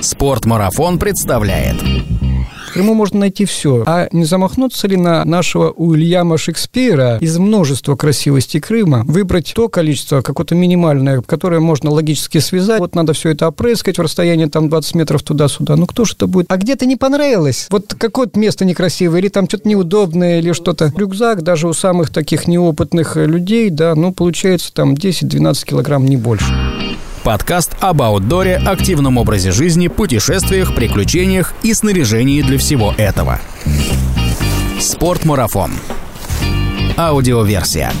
Спортмарафон представляет. В Крыму можно найти все. А не замахнуться ли на нашего Уильяма Шекспира из множества красивостей Крыма выбрать то количество, какое-то минимальное, которое можно логически связать. Вот надо все это опрыскать в расстоянии там 20 метров туда-сюда. Ну кто же это будет? А где-то не понравилось? Вот какое-то место некрасивое, или там что-то неудобное, или что-то. Рюкзак даже у самых таких неопытных людей, да, ну получается там 10-12 килограмм, не больше. Подкаст об аутдоре, активном образе жизни, путешествиях, приключениях и снаряжении для всего этого. Спортмарафон. Аудиоверсия.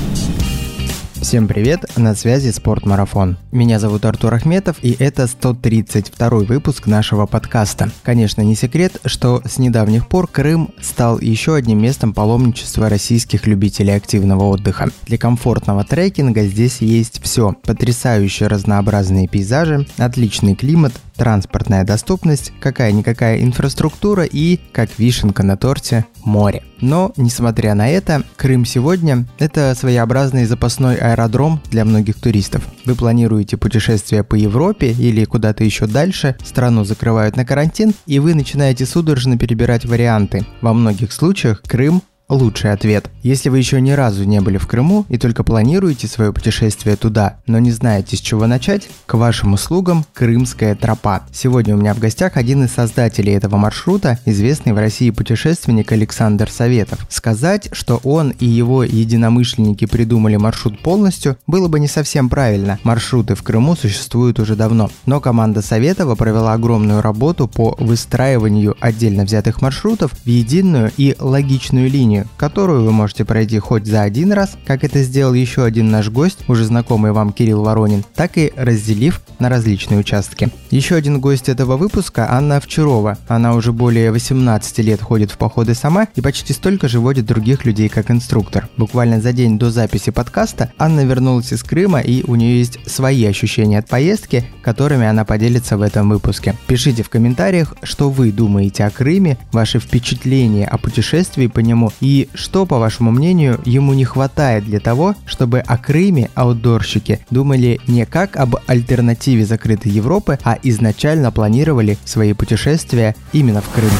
Всем привет, на связи Спортмарафон. Меня зовут Артур Ахметов, и это 132 выпуск нашего подкаста. Конечно, не секрет, что с недавних пор Крым стал еще одним местом паломничества российских любителей активного отдыха. Для комфортного трекинга здесь есть все. Потрясающе разнообразные пейзажи, отличный климат, транспортная доступность, какая-никакая инфраструктура и, как вишенка на торте, море. Но, несмотря на это, Крым сегодня – это своеобразный запасной аэродром для многих туристов. Вы планируете путешествие по Европе или куда-то еще дальше, страну закрывают на карантин, и вы начинаете судорожно перебирать варианты. Во многих случаях Крым лучший ответ. Если вы еще ни разу не были в Крыму и только планируете свое путешествие туда, но не знаете с чего начать, к вашим услугам Крымская тропа. Сегодня у меня в гостях один из создателей этого маршрута, известный в России путешественник Александр Советов. Сказать, что он и его единомышленники придумали маршрут полностью, было бы не совсем правильно. Маршруты в Крыму существуют уже давно. Но команда Советова провела огромную работу по выстраиванию отдельно взятых маршрутов в единую и логичную линию, которую вы можете пройти хоть за один раз, как это сделал еще один наш гость, уже знакомый вам Кирилл Воронин, так и разделив на различные участки. Еще один гость этого выпуска – Анна Овчарова. Она уже более 18 лет ходит в походы сама и почти столько же водит других людей как инструктор. Буквально за день до записи подкаста Анна вернулась из Крыма и у нее есть свои ощущения от поездки, которыми она поделится в этом выпуске. Пишите в комментариях, что вы думаете о Крыме, ваши впечатления о путешествии по нему и и что, по вашему мнению, ему не хватает для того, чтобы о Крыме аутдорщики думали не как об альтернативе закрытой Европы, а изначально планировали свои путешествия именно в Крым?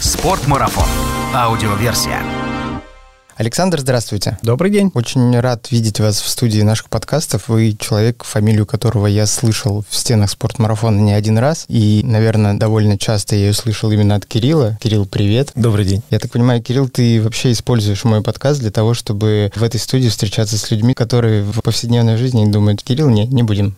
Спортмарафон. Аудиоверсия. Александр, здравствуйте. Добрый день. Очень рад видеть вас в студии наших подкастов. Вы человек, фамилию которого я слышал в стенах спортмарафона не один раз. И, наверное, довольно часто я ее слышал именно от Кирилла. Кирилл, привет. Добрый день. Я так понимаю, Кирилл, ты вообще используешь мой подкаст для того, чтобы в этой студии встречаться с людьми, которые в повседневной жизни думают, Кирилл, не, не будем.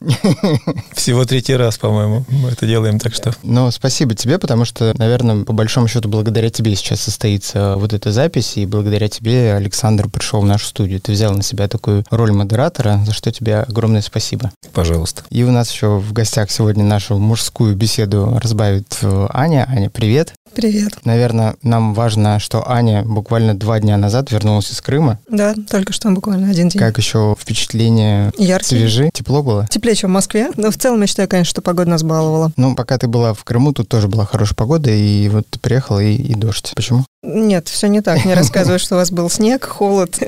Всего третий раз, по-моему, мы это делаем, так что... Но спасибо тебе, потому что, наверное, по большому счету, благодаря тебе сейчас состоится вот эта запись, и благодаря тебе Александр пришел в нашу студию. Ты взял на себя такую роль модератора, за что тебе огромное спасибо. Пожалуйста. И у нас еще в гостях сегодня нашу мужскую беседу разбавит э, Аня. Аня, привет. Привет. Наверное, нам важно, что Аня буквально два дня назад вернулась из Крыма. Да, только что буквально один день. Как еще впечатление Яркие. свежи? Тепло было? Теплее, чем в Москве. Но в целом я считаю, конечно, что погода нас баловала. Ну, пока ты была в Крыму, тут тоже была хорошая погода, и вот ты приехала, и, и дождь. Почему? Нет, все не так. Не рассказывай, что у вас был снег, холод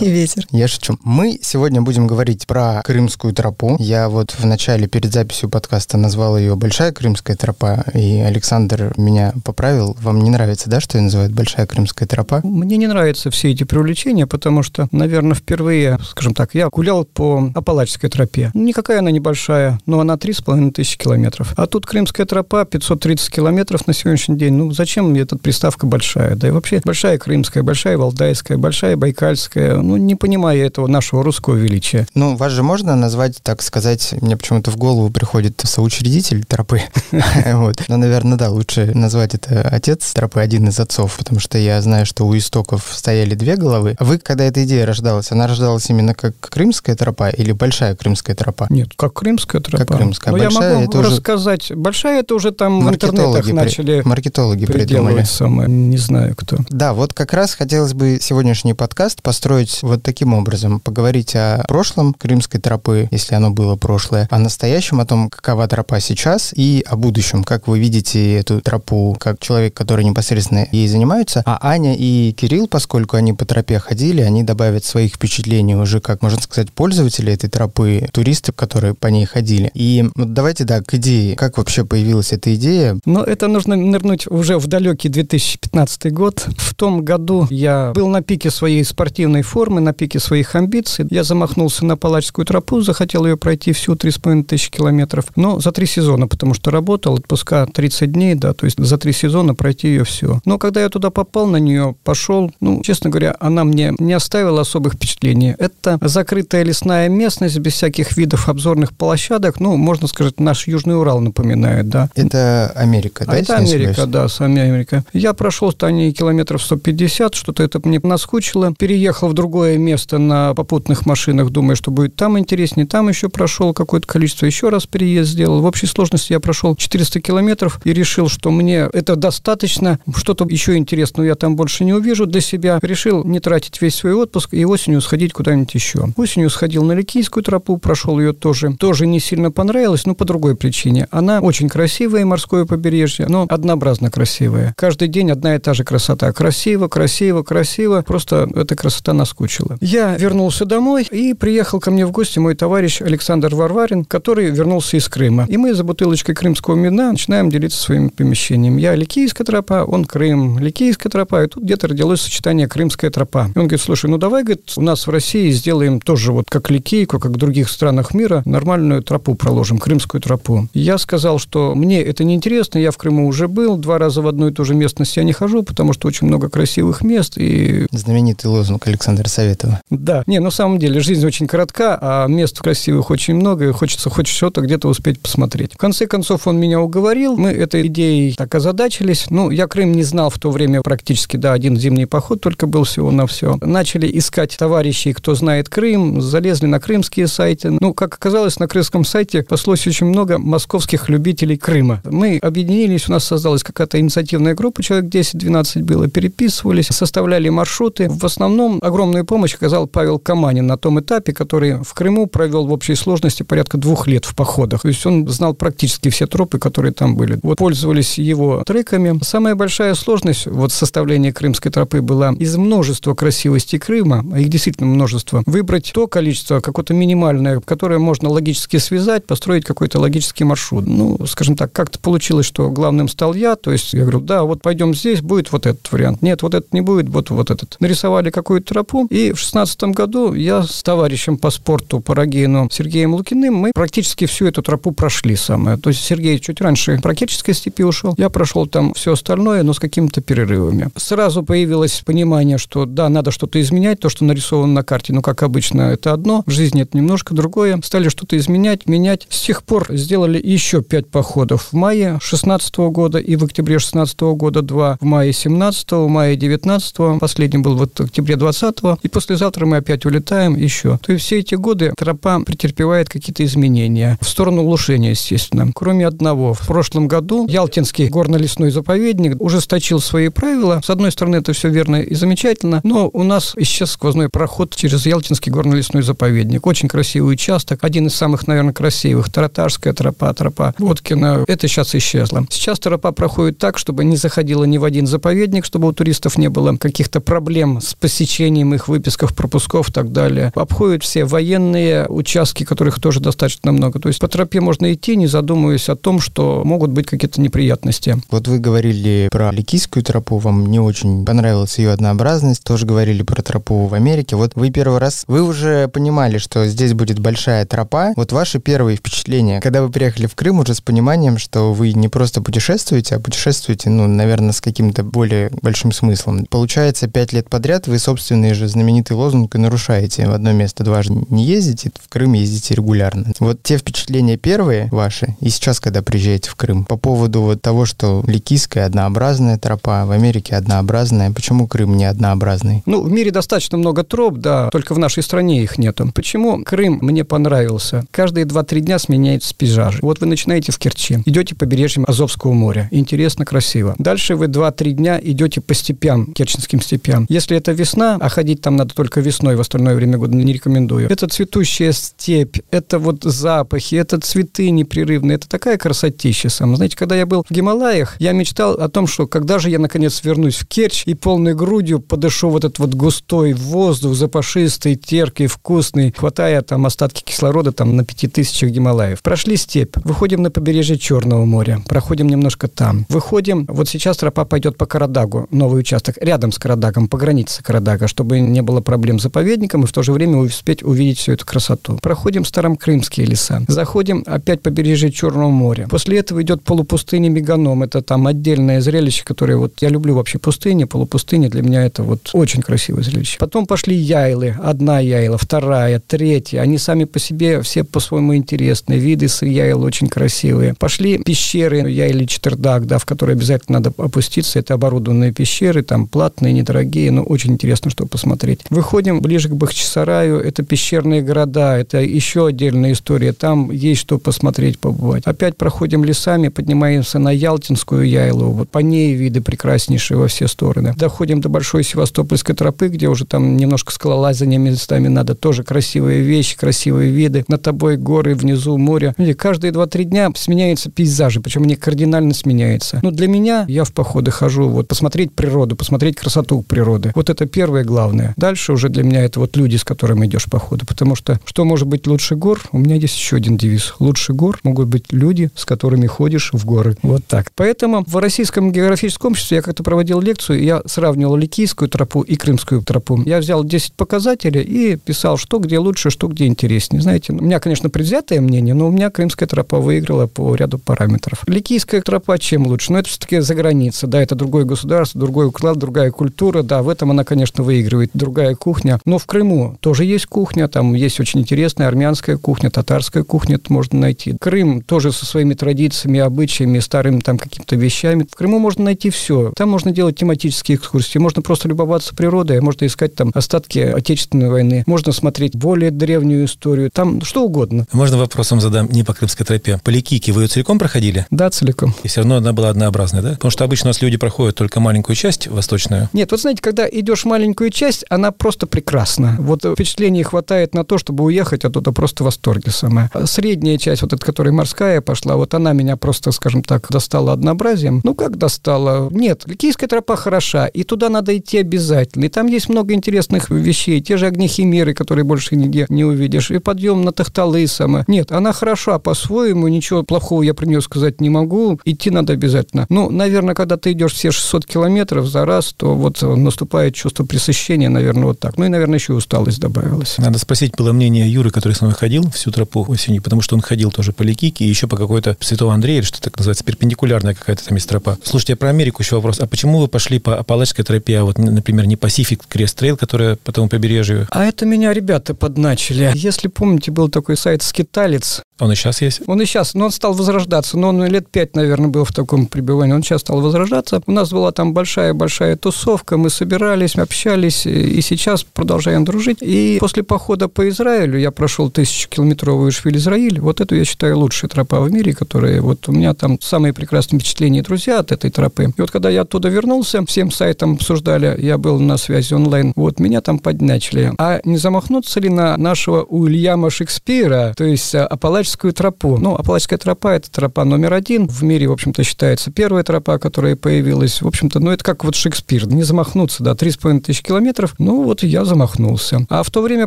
и ветер. Я шучу. Мы сегодня будем говорить про Крымскую тропу. Я вот в начале, перед записью подкаста, назвал ее Большая Крымская тропа, и Александр меня поправил. Вам не нравится, да, что ее называют Большая Крымская тропа? Мне не нравятся все эти привлечения, потому что, наверное, впервые, скажем так, я гулял по Апалачской тропе. Никакая она небольшая, но она 3,5 тысячи километров. А тут Крымская тропа 530 километров на сегодняшний день. Ну, зачем мне эта приставка большая? Да и вообще большая Крымская, большая Валдайская, большая Байкальская. Ну, не понимаю этого нашего русского величия. Ну, вас же можно назвать, так сказать, мне почему-то в голову приходит соучредитель тропы. вот. Но, наверное, да, лучше назвать это отец тропы, один из отцов, потому что я знаю, что у истоков стояли две головы. Вы, когда эта идея рождалась, она рождалась именно как крымская тропа или большая крымская тропа? Нет, как крымская тропа. Как крымская. Но большая, я могу это уже рассказать. Большая это уже там в интернетах начали маркетологи придумали. самое, не знаю, знаю кто. Да, вот как раз хотелось бы сегодняшний подкаст построить вот таким образом. Поговорить о прошлом Крымской тропы, если оно было прошлое, о настоящем, о том, какова тропа сейчас, и о будущем, как вы видите эту тропу, как человек, который непосредственно ей занимается. А Аня и Кирилл, поскольку они по тропе ходили, они добавят своих впечатлений уже, как можно сказать, пользователи этой тропы, туристы, которые по ней ходили. И вот давайте, да, к идее. Как вообще появилась эта идея? Но это нужно нырнуть уже в далекий 2015 год. В том году я был на пике своей спортивной формы, на пике своих амбиций. Я замахнулся на Палачскую тропу, захотел ее пройти всю 3,5 тысячи километров. Но за три сезона, потому что работал, отпуска 30 дней, да, то есть за три сезона пройти ее все. Но когда я туда попал, на нее пошел, ну, честно говоря, она мне не оставила особых впечатлений. Это закрытая лесная местность без всяких видов обзорных площадок, ну, можно сказать, наш Южный Урал напоминает, да. Это Америка, да? А это Америка, да, сами Америка. Я прошел там километров 150, что-то это мне наскучило. Переехал в другое место на попутных машинах, думая, что будет там интереснее. Там еще прошел какое-то количество, еще раз переезд сделал. В общей сложности я прошел 400 километров и решил, что мне это достаточно. Что-то еще интересного я там больше не увижу для себя. Решил не тратить весь свой отпуск и осенью сходить куда-нибудь еще. Осенью сходил на Ликийскую тропу, прошел ее тоже. Тоже не сильно понравилось, но по другой причине. Она очень красивая, морское побережье, но однообразно красивая. Каждый день одна и та же красота. Красиво, красиво, красиво. Просто эта красота наскучила. Я вернулся домой и приехал ко мне в гости мой товарищ Александр Варварин, который вернулся из Крыма. И мы за бутылочкой крымского вина начинаем делиться своим помещением. Я Ликийская тропа, он Крым, Ликийская тропа, и тут где-то родилось сочетание Крымская тропа. И он говорит, слушай, ну давай, говорит, у нас в России сделаем тоже вот как Ликейку, как в других странах мира, нормальную тропу проложим, Крымскую тропу. Я сказал, что мне это не интересно, я в Крыму уже был, два раза в одну и ту же местность я не хожу, потому что очень много красивых мест. И... Знаменитый лозунг Александра Советова. Да. Не, на самом деле, жизнь очень коротка, а мест красивых очень много, и хочется хоть что-то где-то успеть посмотреть. В конце концов, он меня уговорил, мы этой идеей так озадачились. Ну, я Крым не знал в то время практически, да, один зимний поход только был всего на все. Начали искать товарищей, кто знает Крым, залезли на крымские сайты. Ну, как оказалось, на крымском сайте послось очень много московских любителей Крыма. Мы объединились, у нас создалась какая-то инициативная группа, человек 10-12 было, переписывались, составляли маршруты. В основном огромную помощь оказал Павел Каманин на том этапе, который в Крыму провел в общей сложности порядка двух лет в походах. То есть он знал практически все тропы, которые там были. Вот пользовались его треками. Самая большая сложность вот составления крымской тропы была из множества красивостей Крыма, их действительно множество, выбрать то количество, какое-то минимальное, которое можно логически связать, построить какой-то логический маршрут. Ну, скажем так, как-то получилось, что главным стал я, то есть я говорю, да, вот пойдем здесь, будет вот этот вариант. Нет, вот этот не будет, вот, вот этот. Нарисовали какую-то тропу, и в шестнадцатом году я с товарищем по спорту, по Рогейну, Сергеем Лукиным, мы практически всю эту тропу прошли самое. То есть Сергей чуть раньше по Керченской степи ушел, я прошел там все остальное, но с какими-то перерывами. Сразу появилось понимание, что да, надо что-то изменять, то, что нарисовано на карте, ну, как обычно, это одно, в жизни это немножко другое. Стали что-то изменять, менять. С тех пор сделали еще пять походов в мае 16 года и в октябре 16 года два, в мае 17 в мае 19 последний был вот в октябре 20 и послезавтра мы опять улетаем еще. То есть все эти годы тропа претерпевает какие-то изменения в сторону улучшения, естественно. Кроме одного, в прошлом году Ялтинский горно-лесной заповедник ужесточил свои правила. С одной стороны, это все верно и замечательно, но у нас исчез сквозной проход через Ялтинский горно-лесной заповедник. Очень красивый участок, один из самых, наверное, красивых. Таратарская тропа, тропа Водкина. Это сейчас исчезло. Сейчас тропа проходит так, чтобы не заходила ни в один заповедник, чтобы у туристов не было каких-то проблем с посещением их выписков, пропусков и так далее. Обходят все военные участки, которых тоже достаточно много. То есть по тропе можно идти, не задумываясь о том, что могут быть какие-то неприятности. Вот вы говорили про Ликийскую тропу, вам не очень понравилась ее однообразность, тоже говорили про тропу в Америке. Вот вы первый раз, вы уже понимали, что здесь будет большая тропа. Вот ваши первые впечатления, когда вы приехали в Крым уже с пониманием, что вы не просто путешествуете, а путешествуете, ну, наверное, с каким-то более большим смыслом. Получается, пять лет подряд вы собственный же знаменитый лозунг и нарушаете. В одно место дважды не ездите, в Крым ездите регулярно. Вот те впечатления первые ваши, и сейчас, когда приезжаете в Крым, по поводу вот того, что Ликийская однообразная тропа, в Америке однообразная, почему Крым не однообразный? Ну, в мире достаточно много троп, да, только в нашей стране их нету. Почему Крым мне понравился? Каждые 2-3 дня сменяются пейзажи. Вот вы начинаете в Керчи, идете побережьем Азовского моря. Интересно, красиво. Дальше вы 2-3 дня идете по степям, керченским степям. Если это весна, а ходить там надо только весной, в остальное время года не рекомендую. Это цветущая степь, это вот запахи, это цветы непрерывные, это такая красотища сама. Знаете, когда я был в Гималаях, я мечтал о том, что когда же я наконец вернусь в Керчь и полной грудью подышу вот этот вот густой воздух, запашистый, теркий, вкусный, хватая там остатки кислорода там на пяти тысячах Гималаев. Прошли степь, выходим на побережье Черного моря, проходим немножко там. Выходим, вот сейчас тропа пойдет по Карадагу, новый участок, рядом с Карадагом, по границе Карадага, чтобы не было проблем с заповедником и в то же время успеть увидеть всю эту красоту. Проходим Старом-Крымские леса, заходим опять по побережье Черного моря. После этого идет полупустыня Меганом, это там отдельное зрелище, которое вот я люблю вообще пустыни, полупустыни для меня это вот очень красивое зрелище. Потом пошли яйлы, одна яйла, вторая, третья, они сами по себе все по-своему интересные, виды с яйл очень красивые. Пошли пещеры, яйли Четвердак, да, в которые обязательно надо опуститься, это оборудованные пещеры, там платные, недорогие, но очень интересно, что посмотреть. Выходим ближе к Бахчисараю, это пещерные города, это еще отдельная история, там есть что посмотреть, побывать. Опять проходим лесами, поднимаемся на Ялтинскую Яйлу, вот по ней виды прекраснейшие во все стороны. Доходим до Большой Севастопольской тропы, где уже там немножко скалолазания местами надо, тоже красивые вещи, красивые виды. Над тобой горы, внизу море. И каждые 2-3 дня сменяются пейзажи, причем они кардинально сменяются. Но для меня, я в походы хожу, вот посмотреть природу, посмотреть красоту природы. Вот это первое главное. Дальше уже для меня это вот люди, с которыми идешь по ходу. Потому что что может быть лучше гор? У меня есть еще один девиз. Лучше гор могут быть люди, с которыми ходишь в горы. Вот так. Поэтому в Российском географическом обществе я как-то проводил лекцию, я сравнивал Ликийскую тропу и Крымскую тропу. Я взял 10 показателей и писал, что где лучше, что где интереснее. Знаете, у меня, конечно, предвзятое мнение, но у меня Крымская тропа выиграла по ряду параметров. Ликийская тропа чем лучше? Ну, это все-таки за границей, да, это другое государство, другой уклад, другая культура, да, в этом она, конечно, выигрывает, другая кухня. Но в Крыму тоже есть кухня, там есть очень интересная армянская кухня, татарская кухня, это можно найти. Крым тоже со своими традициями, обычаями, старыми там какими-то вещами. В Крыму можно найти все. Там можно делать тематические экскурсии, можно просто любоваться природой, можно искать там остатки Отечественной войны, можно смотреть более древнюю историю, там что угодно. Можно вопросом задам не по Крымской тропе. По Ликике вы ее целиком проходили? Да, целиком. И все равно она была однообразная, да? Потому что обычно у нас люди проходят только маленькую часть восточную. Нет, вот знаете, когда идешь маленькую часть, она просто прекрасна. Вот впечатлений хватает на то, чтобы уехать оттуда просто в восторге самое. Средняя часть, вот эта, которая морская пошла, вот она меня просто, скажем так, достала однообразием. Ну, как достала? Нет, Ликийская тропа хороша, и туда надо идти обязательно. И там есть много интересных вещей. Те же огнехимеры, которые больше нигде не увидишь. И подъем на Тахталы самое. Нет, она хороша по-своему, ничего плохого я про нее сказать не могу. Идти надо обязательно. Ну, наверное, когда ты идешь все 600 километров за раз, то вот наступает чувство пресыщения, наверное, вот так. Ну и, наверное, еще и усталость добавилась. Надо спросить было мнение Юры, который с нами ходил всю тропу осенью, потому что он ходил тоже по Ликийке и еще по какой-то Святого Андрея, или что так называется, перпендикулярная какая-то там есть тропа. Слушайте, а про Америку еще вопрос. А почему вы пошли по Апалачской тропе, а вот, например, не Pacific Crest Trail, которая по тому побережью? А это меня ребята подначили. Если помните, был такой сайт «Скиталец», он и сейчас есть? Он и сейчас, но он стал возрождаться. Но он лет пять, наверное, был в таком пребывании. Он сейчас стал возрождаться. У нас была там большая-большая тусовка. Мы собирались, общались. И сейчас продолжаем дружить. И после похода по Израилю я прошел тысячекилометровую Швиль-Израиль. Вот эту, я считаю, лучшая тропа в мире, которая... Вот у меня там самые прекрасные впечатления и друзья от этой тропы. И вот когда я оттуда вернулся, всем сайтам обсуждали, я был на связи онлайн, вот меня там подначили. А не замахнуться ли на нашего Уильяма Шекспира, то есть Апалачскую тропу? Ну, Апалачская тропа – это тропа номер один. В мире, в общем-то, считается первая тропа, которая появилась. В общем-то, ну, это как вот Шекспир. Не замахнуться, да, 3,5 тысяч километров. Ну, вот я замахнулся. А в то время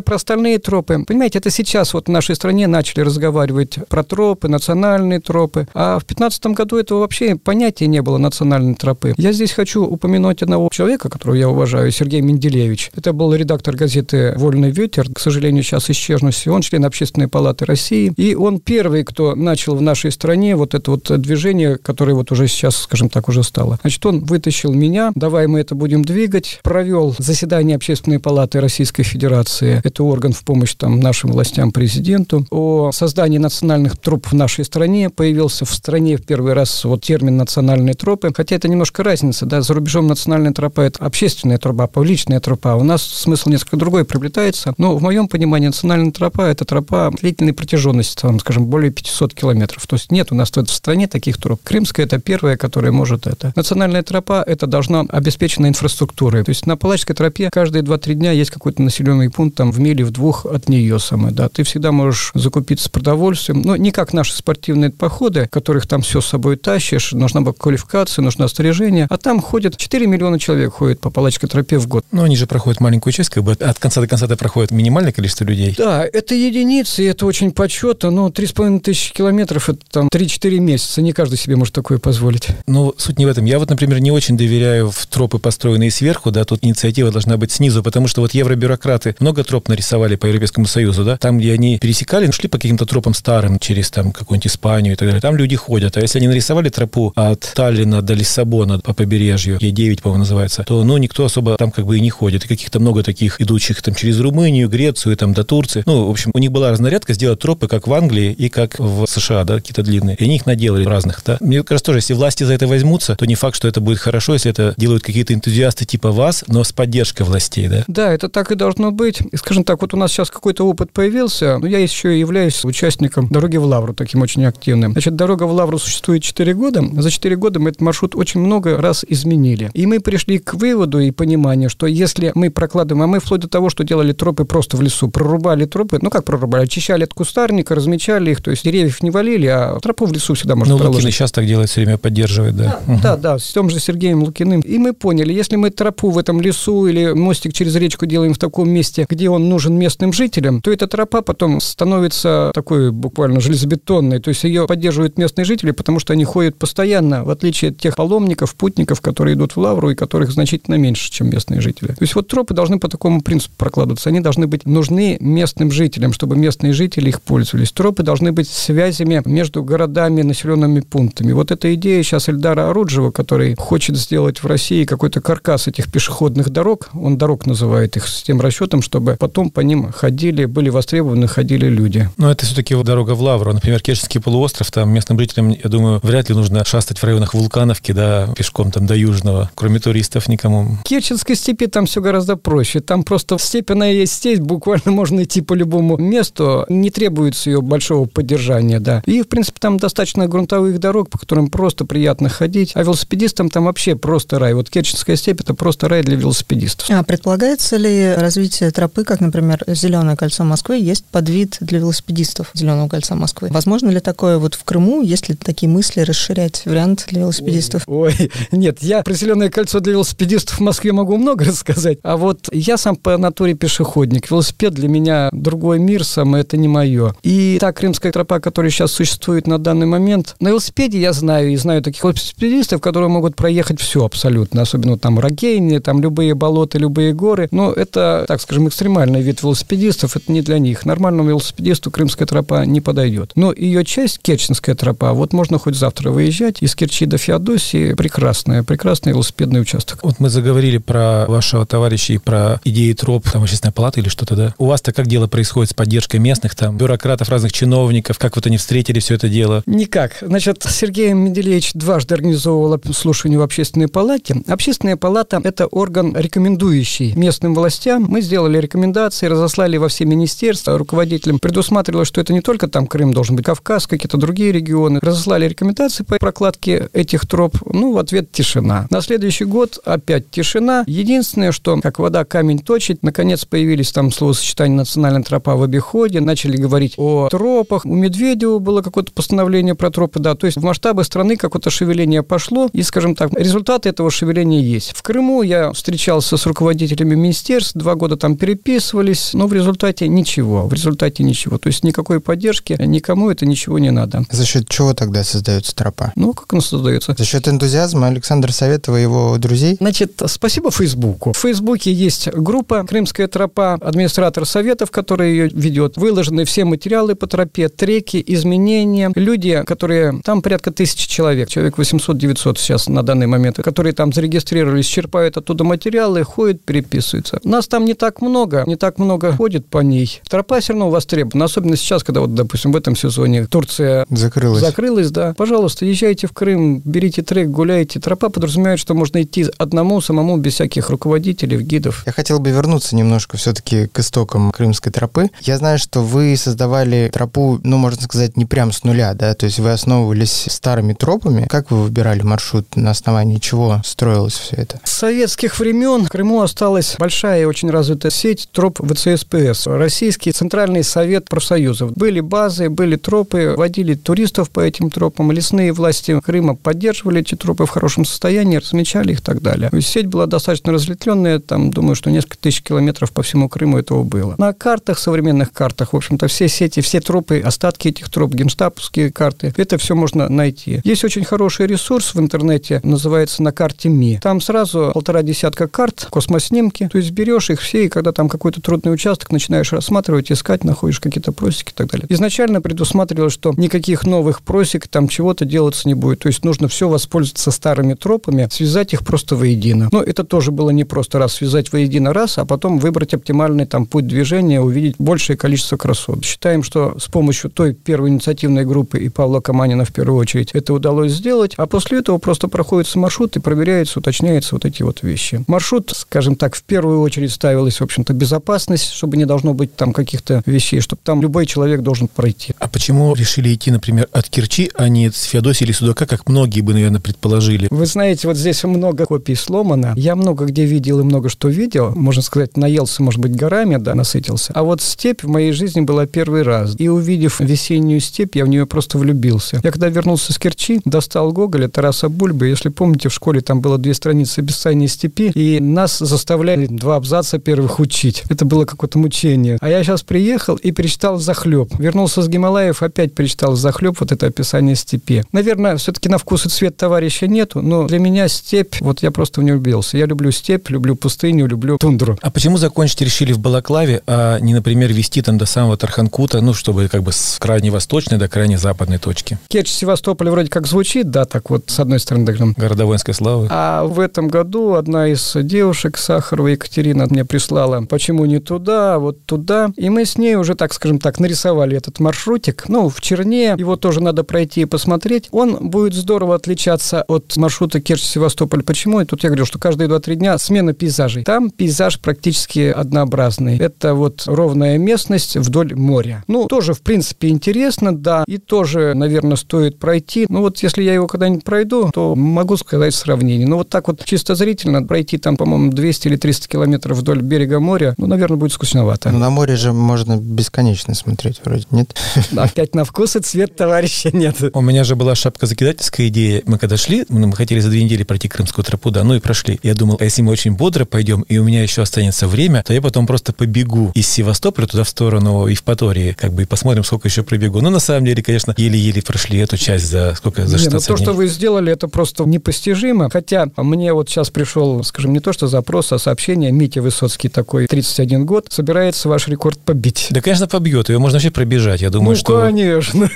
про остальные тропы, понимаете, это сейчас вот в нашей стране начали разговаривать про тропы, национальные тропы. А в 2015 году этого вообще понятия не было национальной тропы. Я здесь хочу упомянуть одного человека, которого я уважаю, Сергей Менделевич. Это был редактор газеты «Вольный ветер», к сожалению, сейчас исчезнувший. Он член Общественной палаты России. И он первый, кто начал в нашей стране вот это вот движение, которое вот уже сейчас, скажем так, уже стало. Значит, он вытащил меня, давай мы это будем двигать, провел заседание Общественной палаты Российской Федерации, это орган в помощь там нашим властям, президенту, о создании национальных троп в нашей стране, появился в стране в первый раз вот термин национальные тропы, хотя это немножко разница, да, за рубежом национальная тропа – это общественная тропа, публичная тропа, у нас смысл несколько другой приобретается, но в моем понимании национальная тропа – это тропа длительной протяженности, там, скажем, более 500 километров, то есть нет у нас в стране таких троп. Крымская – это первая, которая может это. Национальная тропа тропа – это должна обеспечена инфраструктурой. То есть на Палачской тропе каждые 2-3 дня есть какой-то населенный пункт там в миле, в двух от нее самой, да. Ты всегда можешь закупиться продовольствием, но не как наши спортивные походы, которых там все с собой тащишь, нужна квалификация, нужно снаряжение, а там ходят 4 миллиона человек ходят по Палачской тропе в год. Но они же проходят маленькую часть, как бы от конца до конца это проходит минимальное количество людей. Да, это единицы, это очень почетно, но 3,5 тысячи километров – это там 3-4 месяца, не каждый себе может такое позволить. Ну, суть не в этом. Я вот, например, не очень доверяю в тропы, построенные сверху, да, тут инициатива должна быть снизу, потому что вот евробюрократы много троп нарисовали по Европейскому Союзу, да, там, где они пересекали, шли по каким-то тропам старым через там какую-нибудь Испанию и так далее, там люди ходят. А если они нарисовали тропу от Таллина до Лиссабона по побережью, Е9, по-моему, называется, то, ну, никто особо там как бы и не ходит. И каких-то много таких идущих там через Румынию, Грецию, там до Турции. Ну, в общем, у них была разнарядка сделать тропы как в Англии и как в США, да, какие-то длинные. И они их наделали разных, да. Мне кажется, тоже, если власти за это возьмутся, то не факт, что это будет хорошо, если это делают какие-то энтузиасты типа вас, но с поддержкой властей, да? Да, это так и должно быть. И, скажем так, вот у нас сейчас какой-то опыт появился, но я еще и являюсь участником «Дороги в Лавру», таким очень активным. Значит, «Дорога в Лавру» существует 4 года. За 4 года мы этот маршрут очень много раз изменили. И мы пришли к выводу и пониманию, что если мы прокладываем, а мы вплоть до того, что делали тропы просто в лесу, прорубали тропы, ну как прорубали, очищали от кустарника, размечали их, то есть деревьев не валили, а тропу в лесу всегда можно ну, проложить. Лукин сейчас так делает, все время поддерживает, да. Да, угу. да, да, с тем же Сергеем Лукиным. И мы поняли, если мы тропу в этом лесу или мостик через речку делаем в таком месте, где он нужен местным жителям, то эта тропа потом становится такой буквально железобетонной, то есть ее поддерживают местные жители, потому что они ходят постоянно, в отличие от тех паломников, путников, которые идут в Лавру и которых значительно меньше, чем местные жители. То есть вот тропы должны по такому принципу прокладываться. Они должны быть нужны местным жителям, чтобы местные жители их пользовались. Тропы должны быть связями между городами, населенными пунктами. Вот эта идея сейчас Эльдара Оруджева, который хочет сделать в России какой-то каркас этих пешеходных дорог, он дорог называет их с тем расчетом, чтобы потом по ним ходили, были востребованы, ходили люди. Но это все-таки дорога в Лавру. Например, Керченский полуостров, там местным жителям, я думаю, вряд ли нужно шастать в районах Вулкановки, да, пешком там до Южного, кроме туристов никому. В Керченской степи там все гораздо проще. Там просто степь, она есть степь, буквально можно идти по любому месту, не требуется ее большого поддержания, да. И, в принципе, там достаточно грунтовых дорог, по которым просто приятно ходить, а велосипедистам там вообще просто рай. Вот Керченская степь – это просто рай для велосипедистов. А предполагается ли развитие тропы, как, например, Зеленое кольцо Москвы, есть подвид для велосипедистов Зеленого кольца Москвы? Возможно ли такое вот в Крыму, есть ли такие мысли расширять вариант для велосипедистов? Ой, ой, нет, я про Зеленое кольцо для велосипедистов в Москве могу много рассказать, а вот я сам по натуре пешеходник. Велосипед для меня другой мир сам, это не мое. И та крымская тропа, которая сейчас существует на данный момент, на велосипеде я знаю и знаю таких велосипедистов, которые могут проехать все абсолютно, особенно там Рогейни, там любые болота, любые горы. Но это, так скажем, экстремальный вид велосипедистов, это не для них. Нормальному велосипедисту крымская тропа не подойдет. Но ее часть, Керченская тропа, вот можно хоть завтра выезжать из Керчи до Феодосии, прекрасная, прекрасный велосипедный участок. Вот мы заговорили про вашего товарища и про идеи троп, там, общественная палата или что-то, да? У вас-то как дело происходит с поддержкой местных там бюрократов, разных чиновников? Как вот они встретили все это дело? Никак. Значит, Сергей Менделеевич дважды организовывал слушание в общественной палате. Общественная палата – это орган, рекомендующий местным властям. Мы сделали рекомендации, разослали во все министерства, руководителям. Предусматривалось, что это не только там Крым должен быть, Кавказ, какие-то другие регионы. Разослали рекомендации по прокладке этих троп. Ну, в ответ тишина. На следующий год опять тишина. Единственное, что как вода камень точит, наконец появились там словосочетания «национальная тропа в обиходе», начали говорить о тропах. У Медведева было какое-то постановление про тропы, да, то есть в масштабы страны какое-то шевеление пошло, и, скажем так, результаты этого шевеления есть. В Крыму я встречался с руководителями министерств, два года там переписывались, но в результате ничего, в результате ничего. То есть никакой поддержки, никому это ничего не надо. За счет чего тогда создается тропа? Ну, как она создается? За счет энтузиазма Александра Советова и его друзей? Значит, спасибо Фейсбуку. В Фейсбуке есть группа «Крымская тропа», администратор Советов, который ее ведет. Выложены все материалы по тропе, треки, изменения. Люди, которые... Там порядка тысячи человек, человек 800-900 сейчас на данный момент, которые там зарегистрировались, черпают оттуда материалы, ходят, переписываются. Нас там не так много, не так много ходит по ней. Тропа все равно востребована, особенно сейчас, когда вот, допустим, в этом сезоне Турция закрылась. Закрылась, да. Пожалуйста, езжайте в Крым, берите трек, гуляйте. Тропа подразумевает, что можно идти одному, самому, без всяких руководителей, гидов. Я хотел бы вернуться немножко все-таки к истокам крымской тропы. Я знаю, что вы создавали тропу, ну, можно сказать, не прям с нуля, да, то есть вы основывались старыми тропами. Как вы выбирали маршрут? На основании основании чего строилось все это? С советских времен в Крыму осталась большая и очень развитая сеть троп ВЦСПС, Российский Центральный Совет профсоюзов. Были базы, были тропы, водили туристов по этим тропам, лесные власти Крыма поддерживали эти тропы в хорошем состоянии, размечали их и так далее. Сеть была достаточно разветвленная, там, думаю, что несколько тысяч километров по всему Крыму этого было. На картах, современных картах, в общем-то, все сети, все тропы, остатки этих троп, генштабовские карты, это все можно найти. Есть очень хороший ресурс в интернете, называется «На карте МИ». Там сразу полтора десятка карт, космоснимки, то есть берешь их все, и когда там какой-то трудный участок начинаешь рассматривать, искать, находишь какие-то просеки и так далее. Изначально предусматривалось, что никаких новых просек, там чего-то делаться не будет. То есть нужно все воспользоваться старыми тропами, связать их просто воедино. Но это тоже было не просто раз связать воедино раз, а потом выбрать оптимальный там путь движения, увидеть большее количество красот. Считаем, что с помощью той первой инициативной группы и Павла Каманина в первую очередь это удалось сделать, а после этого просто проходится маршрут и проверяется, уточняются вот эти вот вещи. Маршрут, скажем так, в первую очередь ставилась, в общем-то, безопасность, чтобы не должно быть там каких-то вещей, чтобы там любой человек должен пройти. А почему решили идти, например, от Керчи, а не с Феодосии или Судака, как многие бы, наверное, предположили? Вы знаете, вот здесь много копий сломано. Я много где видел и много что видел. Можно сказать, наелся, может быть, горами, да, насытился. А вот степь в моей жизни была первый раз. И увидев весеннюю степь, я в нее просто влюбился. Я когда вернулся с Керчи, достал Гоголя, Тараса Бульбы. Если помните, в школе там было две страницы «Бесцайной степи», и нас заставляли два абзаца первых учить. Это было какое-то мучение. А я сейчас приехал и перечитал захлеб. Вернулся с Гималаев, опять перечитал захлеб вот это описание степи. Наверное, все-таки на вкус и цвет товарища нету, но для меня степь, вот я просто в нее влюбился. Я люблю степь, люблю пустыню, люблю тундру. А почему закончить решили в Балаклаве, а не, например, вести там до самого Тарханкута, ну, чтобы как бы с крайне восточной до крайне западной точки? Керчь Севастополь вроде как звучит, да, так вот, с одной стороны, так, Города воинской славы. А в этом году одна из девушек, Сахарова Екатерина, мне прислала, почему не туда, а вот туда. И мы с ней уже, так скажем так, нарисовали этот маршрутик. Ну, в Черне, его тоже надо пройти и посмотреть. Он будет здорово отличаться от маршрута Керчь-Севастополь. Почему? И тут я говорю, что каждые 2-3 дня смена пейзажей. Там пейзаж практически однообразный. Это вот ровная местность вдоль моря. Ну, тоже, в принципе, интересно, да, и тоже, наверное, стоит пройти. Ну, вот если я его когда-нибудь пройду, то могу сказать сравнение. Но вот так вот чисто зрительно пройти там, по-моему, 200 или 300 километров вдоль берега моря, ну, наверное, будет скучновато. Ну, на море же можно бесконечно смотреть вроде, нет? Опять на вкус и цвет товарища нет. У меня же была шапка закидательская идея. Мы когда шли, ну, мы хотели за две недели пройти Крымскую тропу, да, ну и прошли. Я думал, а если мы очень бодро пойдем, и у меня еще останется время, то я потом просто побегу из Севастополя туда в сторону Евпатории, как бы и посмотрим, сколько еще пробегу. Ну, на самом деле, конечно, еле-еле прошли эту часть за сколько, за Не, 16 ну, то, дней. что вы сделали, это просто непостижимо. Хотя мне вот сейчас пришел, скажем, не то что запрос, а сообщение. Митя Высоцкий такой, 31 год, собирается ваш рекорд побить. Да, конечно, побьет. Ее можно вообще пробежать. Я думаю, ну, что... конечно.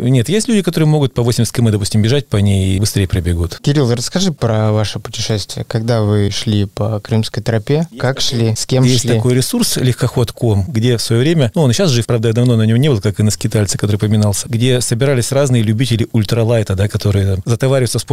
Нет, есть люди, которые могут по 80 км, допустим, бежать по ней и быстрее пробегут. Кирилл, расскажи про ваше путешествие. Когда вы шли по Крымской тропе? Как шли? С кем Есть шли? такой ресурс легкоход.ком, где в свое время, ну, он сейчас жив, правда, я давно на него не был, как и на скитальце, который поминался, где собирались разные любители ультралайта, да, которые там, затовариваются в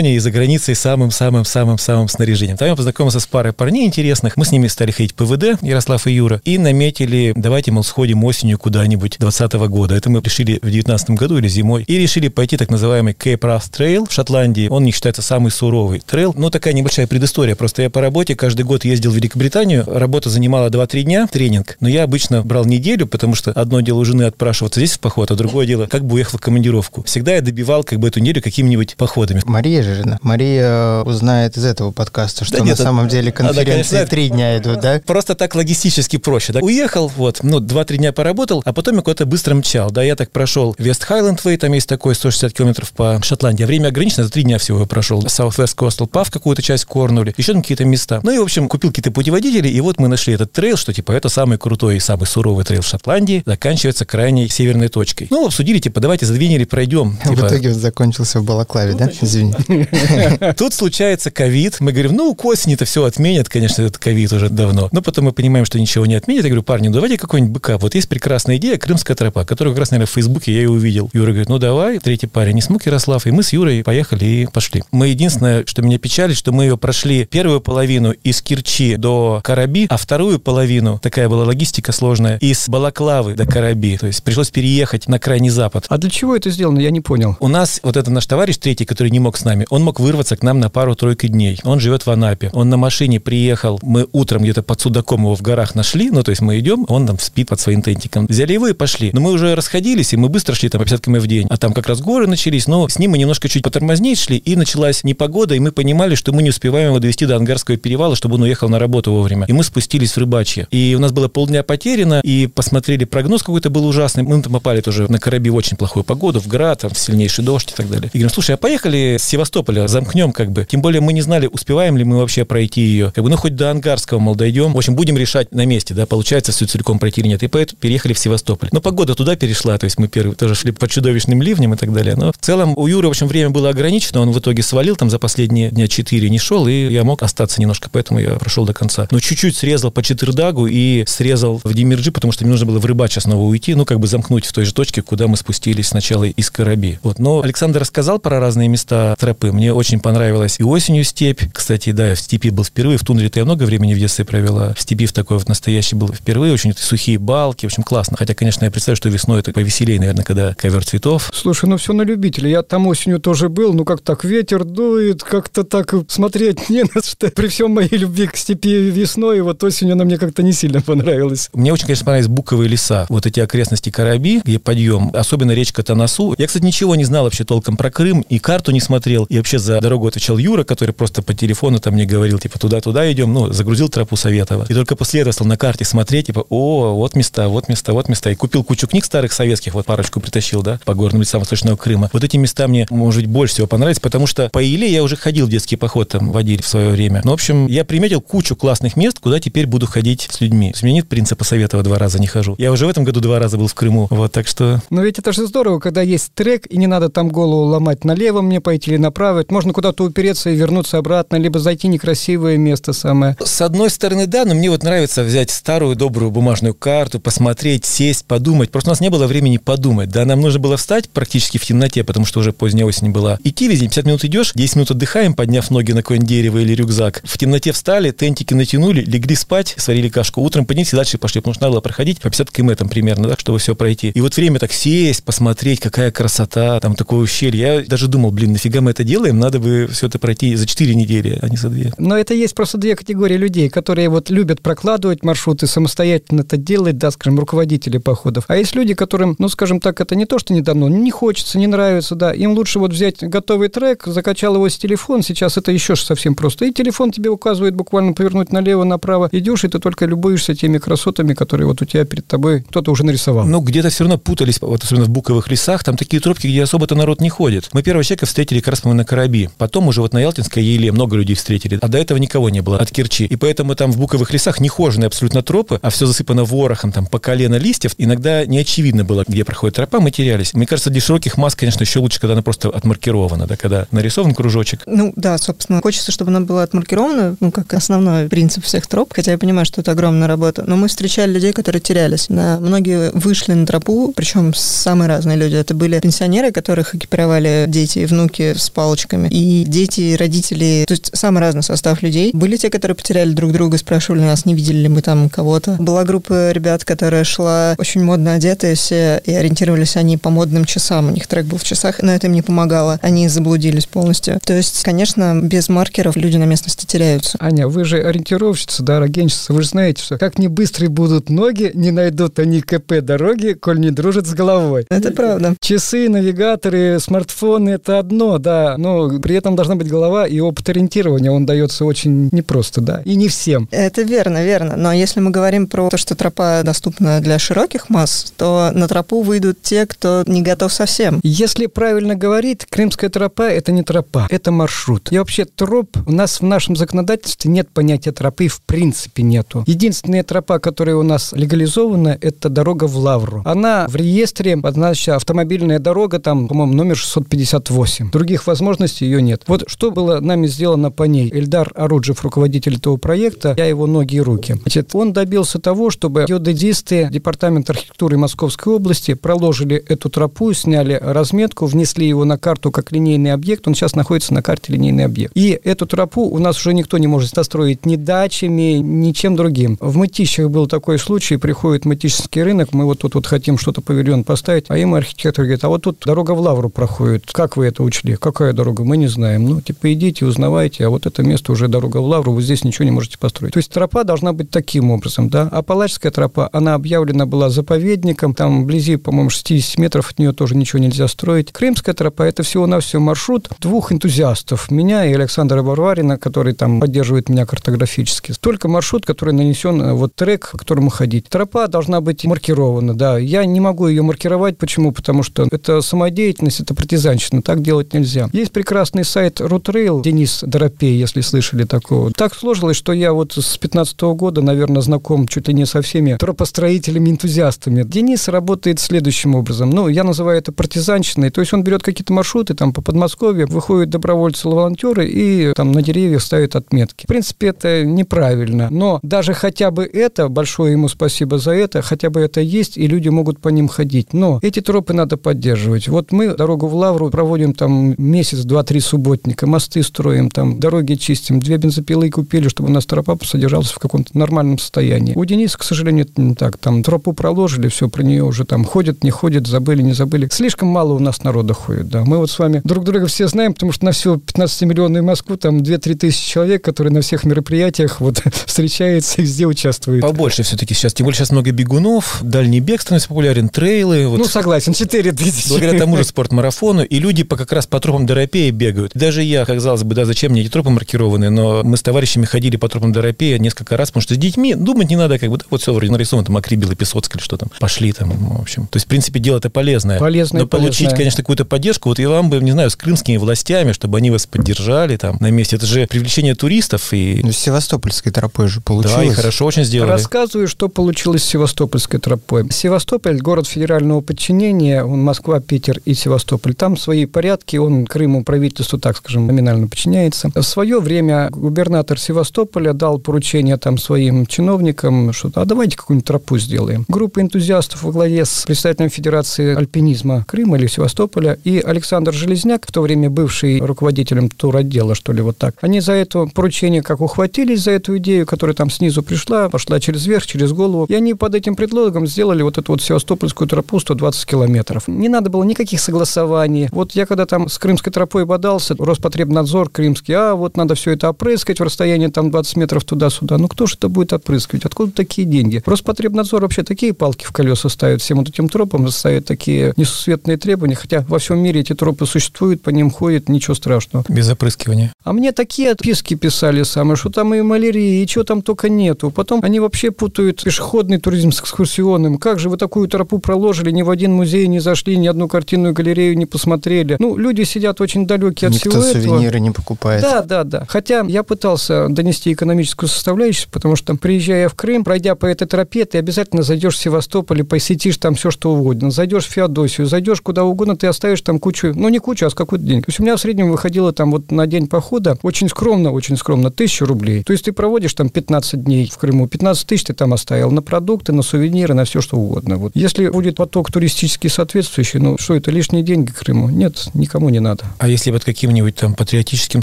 спортмарафоне и за границей самым-самым-самым-самым снаряжением. Там я познакомился с парой парней интересных, мы с ними стали ходить ПВД, Ярослав и Юра, и наметили, давайте, мол, сходим осенью куда-нибудь 20 года. Это мы решили в 19 году или зимой. И решили пойти так называемый Cape Wrath Trail в Шотландии. Он не считается самый суровый трейл. Ну, такая небольшая предыстория. Просто я по работе каждый год ездил в Великобританию. Работа занимала 2-3 дня, тренинг. Но я обычно брал неделю, потому что одно дело у жены отпрашиваться здесь в поход, а другое дело, как бы уехал в командировку. Всегда я добивал как бы эту неделю какими-нибудь походами. Мария же жена. Мария узнает из этого подкаста, что Да на нет, самом деле она, конечно, конференции три дня идут, да? Просто так логистически проще, да. Уехал, вот, ну, 2-3 дня поработал, а потом я куда-то быстро мчал, да. Я так прошел West Highland Way, там есть такой 160 километров по Шотландии. Время ограничено, за 3 дня всего я прошел. South West Coastal Path какую-то часть Корнуолл, еще там какие-то места. Ну и, в общем, купил какие-то путеводители, и вот мы нашли этот трейл, что, типа, это самый крутой и самый суровый трейл в Шотландии, заканчивается крайней северной точкой. Ну, обсудили, типа, давайте за две недели пройдем. В Типа, итоге вот закончился в Балаклаве, да? Извини. Тут случается ковид. Мы говорим, ну, к осени-то все отменят, конечно, этот ковид уже давно. Но потом мы понимаем, что ничего не отменят. Я говорю, парни, ну давайте какой-нибудь быка. Вот есть прекрасная идея Крымская тропа, которую как раз, наверное, в Фейсбуке я и увидел. Юра говорит, ну давай, третий парень, не смог Ярослав. И мы с Юрой поехали и пошли. Мы единственное, что меня печалит, что мы ее прошли первую половину из Кирчи до Караби, а вторую половину, такая была логистика сложная, из Балаклавы до Караби. То есть пришлось переехать на крайний запад. А для чего это сделано, я не понял. У нас вот этот наш товарищ третий, который не мог с нами, нами. Он мог вырваться к нам на пару-тройку дней. Он живет в Анапе. Он на машине приехал. Мы утром где-то под Судаком его в горах нашли. Ну, то есть мы идем, он там спит под своим тентиком. Взяли его и пошли. Но мы уже расходились, и мы быстро шли там по 50 км в день. А там как раз горы начались, но с ним мы немножко чуть потормознее шли, и началась непогода, и мы понимали, что мы не успеваем его довести до Ангарского перевала, чтобы он уехал на работу вовремя. И мы спустились в Рыбачье. И у нас было полдня потеряно, и посмотрели прогноз какой-то был ужасный. Мы там попали тоже на корабе в очень плохую погоду, в град, там, в сильнейший дождь и так далее. И говорим, слушай, а поехали с Севастополя, замкнем как бы. Тем более мы не знали, успеваем ли мы вообще пройти ее. Как бы, ну, хоть до Ангарского, мол, дойдем. В общем, будем решать на месте, да, получается все целиком пройти или нет. И поэтому переехали в Севастополь. Но погода туда перешла, то есть мы первые тоже шли по чудовищным ливням и так далее. Но в целом у Юры, в общем, время было ограничено, он в итоге свалил там за последние дня 4, не шел, и я мог остаться немножко, поэтому я прошел до конца. Но чуть-чуть срезал по Четырдагу и срезал в Демирджи, потому что мне нужно было в Рыбача снова уйти, ну, как бы замкнуть в той же точке, куда мы спустились сначала из Кораби. Вот. Но Александр рассказал про разные места тропы. Мне очень понравилось и осенью степь. Кстати, да, в степи был впервые, в тундре-то я много времени в детстве провела. В степи в такой вот настоящий был впервые, очень сухие балки, в общем, классно. Хотя, конечно, я представляю, что весной это повеселее, наверное, когда ковер цветов. Слушай, ну все на любителя. Я там осенью тоже был, ну как так ветер дует, как-то так смотреть не на что. При всем моей любви к степи весной, вот осенью она мне как-то не сильно понравилась. Мне очень, конечно, понравились буковые леса. Вот эти окрестности Караби, где подъем, особенно речка Танасу. Я, кстати, ничего не знал вообще толком про Крым, и карту не смотрел, и вообще за дорогу отвечал Юра, который просто по телефону там мне говорил, типа, туда-туда идем, ну, загрузил тропу Советова. И только после этого стал на карте смотреть, типа, о, вот места, вот места, вот места. И купил кучу книг старых советских, вот парочку притащил, да, по горным лесам Восточного Крыма. Вот эти места мне, может быть, больше всего понравились, потому что по Иле я уже ходил в детский поход там водили в свое время. Ну, в общем, я приметил кучу классных мест, куда теперь буду ходить с людьми. У меня нет принципа Советова два раза не хожу. Я уже в этом году два раза был в Крыму, вот, так что... Но ведь это же здорово, когда есть трек, и не надо там голову ломать налево мне пойти или направо. Можно куда-то упереться и вернуться обратно, либо зайти некрасивое место самое. С одной стороны, да, но мне вот нравится взять старую добрую бумажную карту, посмотреть, сесть, подумать. Просто у нас не было времени подумать, да, нам нужно было встать практически в темноте, потому что уже поздняя осень была. Идти везде, 50 минут идешь, 10 минут отдыхаем, подняв ноги на какое-нибудь дерево или рюкзак. В темноте встали, тентики натянули, легли спать, сварили кашку. Утром поднялись и дальше пошли, потому что надо было проходить по 50 км примерно, да, чтобы все пройти. И вот время так сесть, посмотреть, какая красота, там такое ущелье. Я даже думал, блин, нафига мы это делаем? Надо бы все это пройти за 4 недели, а не за 2. Но это есть просто две категории людей, которые вот любят прокладывать маршруты, самостоятельно это делать, да, скажем, руководители походов. А есть люди, которым, ну, скажем так, это не то, что не дано, не хочется, не нравится, да, им лучше вот взять готовый трек, закачал его с телефон, сейчас это еще совсем просто, и телефон тебе указывает буквально повернуть налево, направо, идешь, и ты только любуешься теми красотами, которые вот у тебя перед тобой кто-то уже нарисовал. Ну, где-то все равно путались, вот особенно в буковых лесах, там такие тропки, где особо-то народ не ходит. Мы первого человека встретили как раз мы на Караби, потом уже вот на Ялтинской еле много людей встретили, а до этого никого не было от Керчи. И поэтому там в буковых лесах нехоженные абсолютно тропы, а все засыпано ворохом, там по колено листьев. Иногда не очевидно было, где проходит тропа, мы терялись. Мне кажется, для широких масс, конечно, еще лучше, когда она просто отмаркирована, да, когда нарисован кружочек. Ну да, собственно, хочется, чтобы она была отмаркирована, ну, как основной принцип всех троп, хотя я понимаю, что это огромная работа, но мы встречали людей, которые терялись. На, многие вышли на тропу, причем самые разные люди. Это были пенсионеры, которых экипировали дети и внуки с палочками, и дети, и родители, то есть самый разный состав людей. Были те, которые потеряли друг друга, спрашивали нас, не видели ли мы там кого-то. Была группа ребят, которая шла очень модно одетые все, и ориентировались они по модным часам. У них трек был в часах, но это им не помогало. Они заблудились полностью. То есть, конечно, без маркеров люди на местности теряются. Аня, вы же ориентировщица, да, рогенщица, вы же знаете, что как не быстрые будут ноги, не найдут они КП дороги, коль не дружат с головой. Это правда. Часы, навигаторы, смартфоны – это одно, да, но при этом должна быть голова, и опыт ориентирования, он дается очень непросто, да, и не всем. Это верно, верно. Но если мы говорим про то, что тропа доступна для широких масс, то на тропу выйдут те, кто не готов совсем. Если правильно говорить, крымская тропа – это не тропа, это маршрут. И вообще троп, у нас в нашем законодательстве нет понятия тропы, в принципе нету. Единственная тропа, которая у нас легализована, это дорога в Лавру. Она в реестре обозначена автомобильная дорога, там, по-моему, номер 658. Других возможностей ее нет. Вот что было нами сделано по ней. Эльдар Оруджев, руководитель этого проекта, я его ноги и руки. Значит, он добился того, чтобы геодезисты Департамента архитектуры Московской области проложили эту тропу, сняли разметку, внесли его на карту как линейный объект. Он сейчас находится на карте линейный объект. И эту тропу у нас уже никто не может достроить ни дачами, ничем другим. В Мытищах был такой случай, приходит Мытищский рынок, мы вот тут вот хотим что-то павильон поставить, а им архитектор говорит, а вот тут дорога в Лавру проходит, как вы это учли? Какая какая дорога, мы не знаем. Ну, типа, идите, узнавайте, а вот это место уже дорога в Лавру, вы здесь ничего не можете построить. То есть тропа должна быть таким образом, да. А Палачская тропа, она объявлена была заповедником, там вблизи, по-моему, 60 метров от нее тоже ничего нельзя строить. Крымская тропа – это всего-навсего маршрут двух энтузиастов, меня и Александра Барварина, который там поддерживает меня картографически. Только маршрут, который нанесен, э, вот трек, по которому ходить. Тропа должна быть маркирована, да. Я не могу ее маркировать. Почему? Потому что это самодеятельность, это партизанщина. Так делать нельзя. Есть прекрасный сайт Рутрейл, Денис Доропей, если слышали такого. Так сложилось, что я вот с 15 года, наверное, знаком чуть ли не со всеми тропостроителями, энтузиастами. Денис работает следующим образом. Ну, я называю это партизанщиной. То есть он берет какие-то маршруты там по Подмосковью, выходят добровольцы-волонтеры и там на деревьях ставят отметки. В принципе, это неправильно. Но даже хотя бы это, большое ему спасибо за это, хотя бы это есть, и люди могут по ним ходить. Но эти тропы надо поддерживать. Вот мы дорогу в Лавру проводим там месяц, два-три субботника, мосты строим, там дороги чистим, две бензопилы купили, чтобы у нас тропа содержалась в каком-то нормальном состоянии. У Дениса, к сожалению, это не так. Там тропу проложили, все, про нее уже там ходят, не ходят, забыли, не забыли. Слишком мало у нас народа ходит, да. Мы вот с вами друг друга все знаем, потому что на всю 15-миллионную Москву там 2-3 тысячи человек, которые на всех мероприятиях вот встречаются и везде участвуют. Побольше все-таки сейчас. Тем более сейчас много бегунов, дальний бег становится популярен, трейлы. Вот. Ну, согласен, 4 тысячи. Благодаря тому же спортмарафону. И люди по, как раз по тропам Доропея бегают. Даже я, как казалось бы, да, зачем мне эти тропы маркированы, но мы с товарищами ходили по тропам Доропея несколько раз, потому что с детьми думать не надо, как бы, да, вот все вроде нарисовано, там, Акрибил и Песоцкий или что там. Пошли там, в общем. То есть, в принципе, дело это полезное. Полезное, Но получить, полезное. конечно, какую-то поддержку, вот я вам бы, не знаю, с крымскими властями, чтобы они вас поддержали там на месте. Это же привлечение туристов и... Ну, с Севастопольской тропой же получилось. Да, и хорошо очень сделали. Рассказываю, что получилось с Севастопольской тропой. Севастополь – город федерального подчинения, он Москва, Питер и Севастополь. Там свои порядки, он Крыму правительству, так скажем, номинально подчиняется. В свое время губернатор Севастополя дал поручение там своим чиновникам, что а давайте какую-нибудь тропу сделаем. Группа энтузиастов во главе с представителем Федерации альпинизма Крыма или Севастополя и Александр Железняк, в то время бывший руководителем туротдела, что ли, вот так. Они за это поручение как ухватились за эту идею, которая там снизу пришла, пошла через верх, через голову, и они под этим предлогом сделали вот эту вот Севастопольскую тропу 120 километров. Не надо было никаких согласований. Вот я когда там с крымской тропой бодался, Роспотребнадзор крымский, а вот надо все это опрыскать в расстоянии там 20 метров туда-сюда. Ну кто же это будет опрыскивать? Откуда такие деньги? Роспотребнадзор вообще такие палки в колеса ставит всем вот этим тропам, ставит такие несусветные требования, хотя во всем мире эти тропы существуют, по ним ходят, ничего страшного. Без опрыскивания. А мне такие отписки писали самые, что там и малярии, и чего там только нету. Потом они вообще путают пешеходный туризм с экскурсионным. Как же вы такую тропу проложили, ни в один музей не зашли, ни одну картинную галерею не посмотрели. Ну, люди сидят очень далекие от Никто всего этого. сувениры не покупает. Да, да, да. Хотя я пытался донести экономическую составляющую, потому что, приезжая в Крым, пройдя по этой тропе, ты обязательно зайдешь в Севастополь и посетишь там все, что угодно. Зайдешь в Феодосию, зайдешь куда угодно, ты оставишь там кучу, ну, не кучу, а с какой-то день. То есть у меня в среднем выходило там вот на день похода очень скромно, очень скромно, тысячу рублей. То есть ты проводишь там 15 дней в Крыму, 15 тысяч ты там оставил на продукты, на сувениры, на все, что угодно. Вот. Если будет поток туристический соответствующий, ну, что это, лишние деньги Крыму? Нет, никому не надо. А если вот каким-нибудь там патриотическим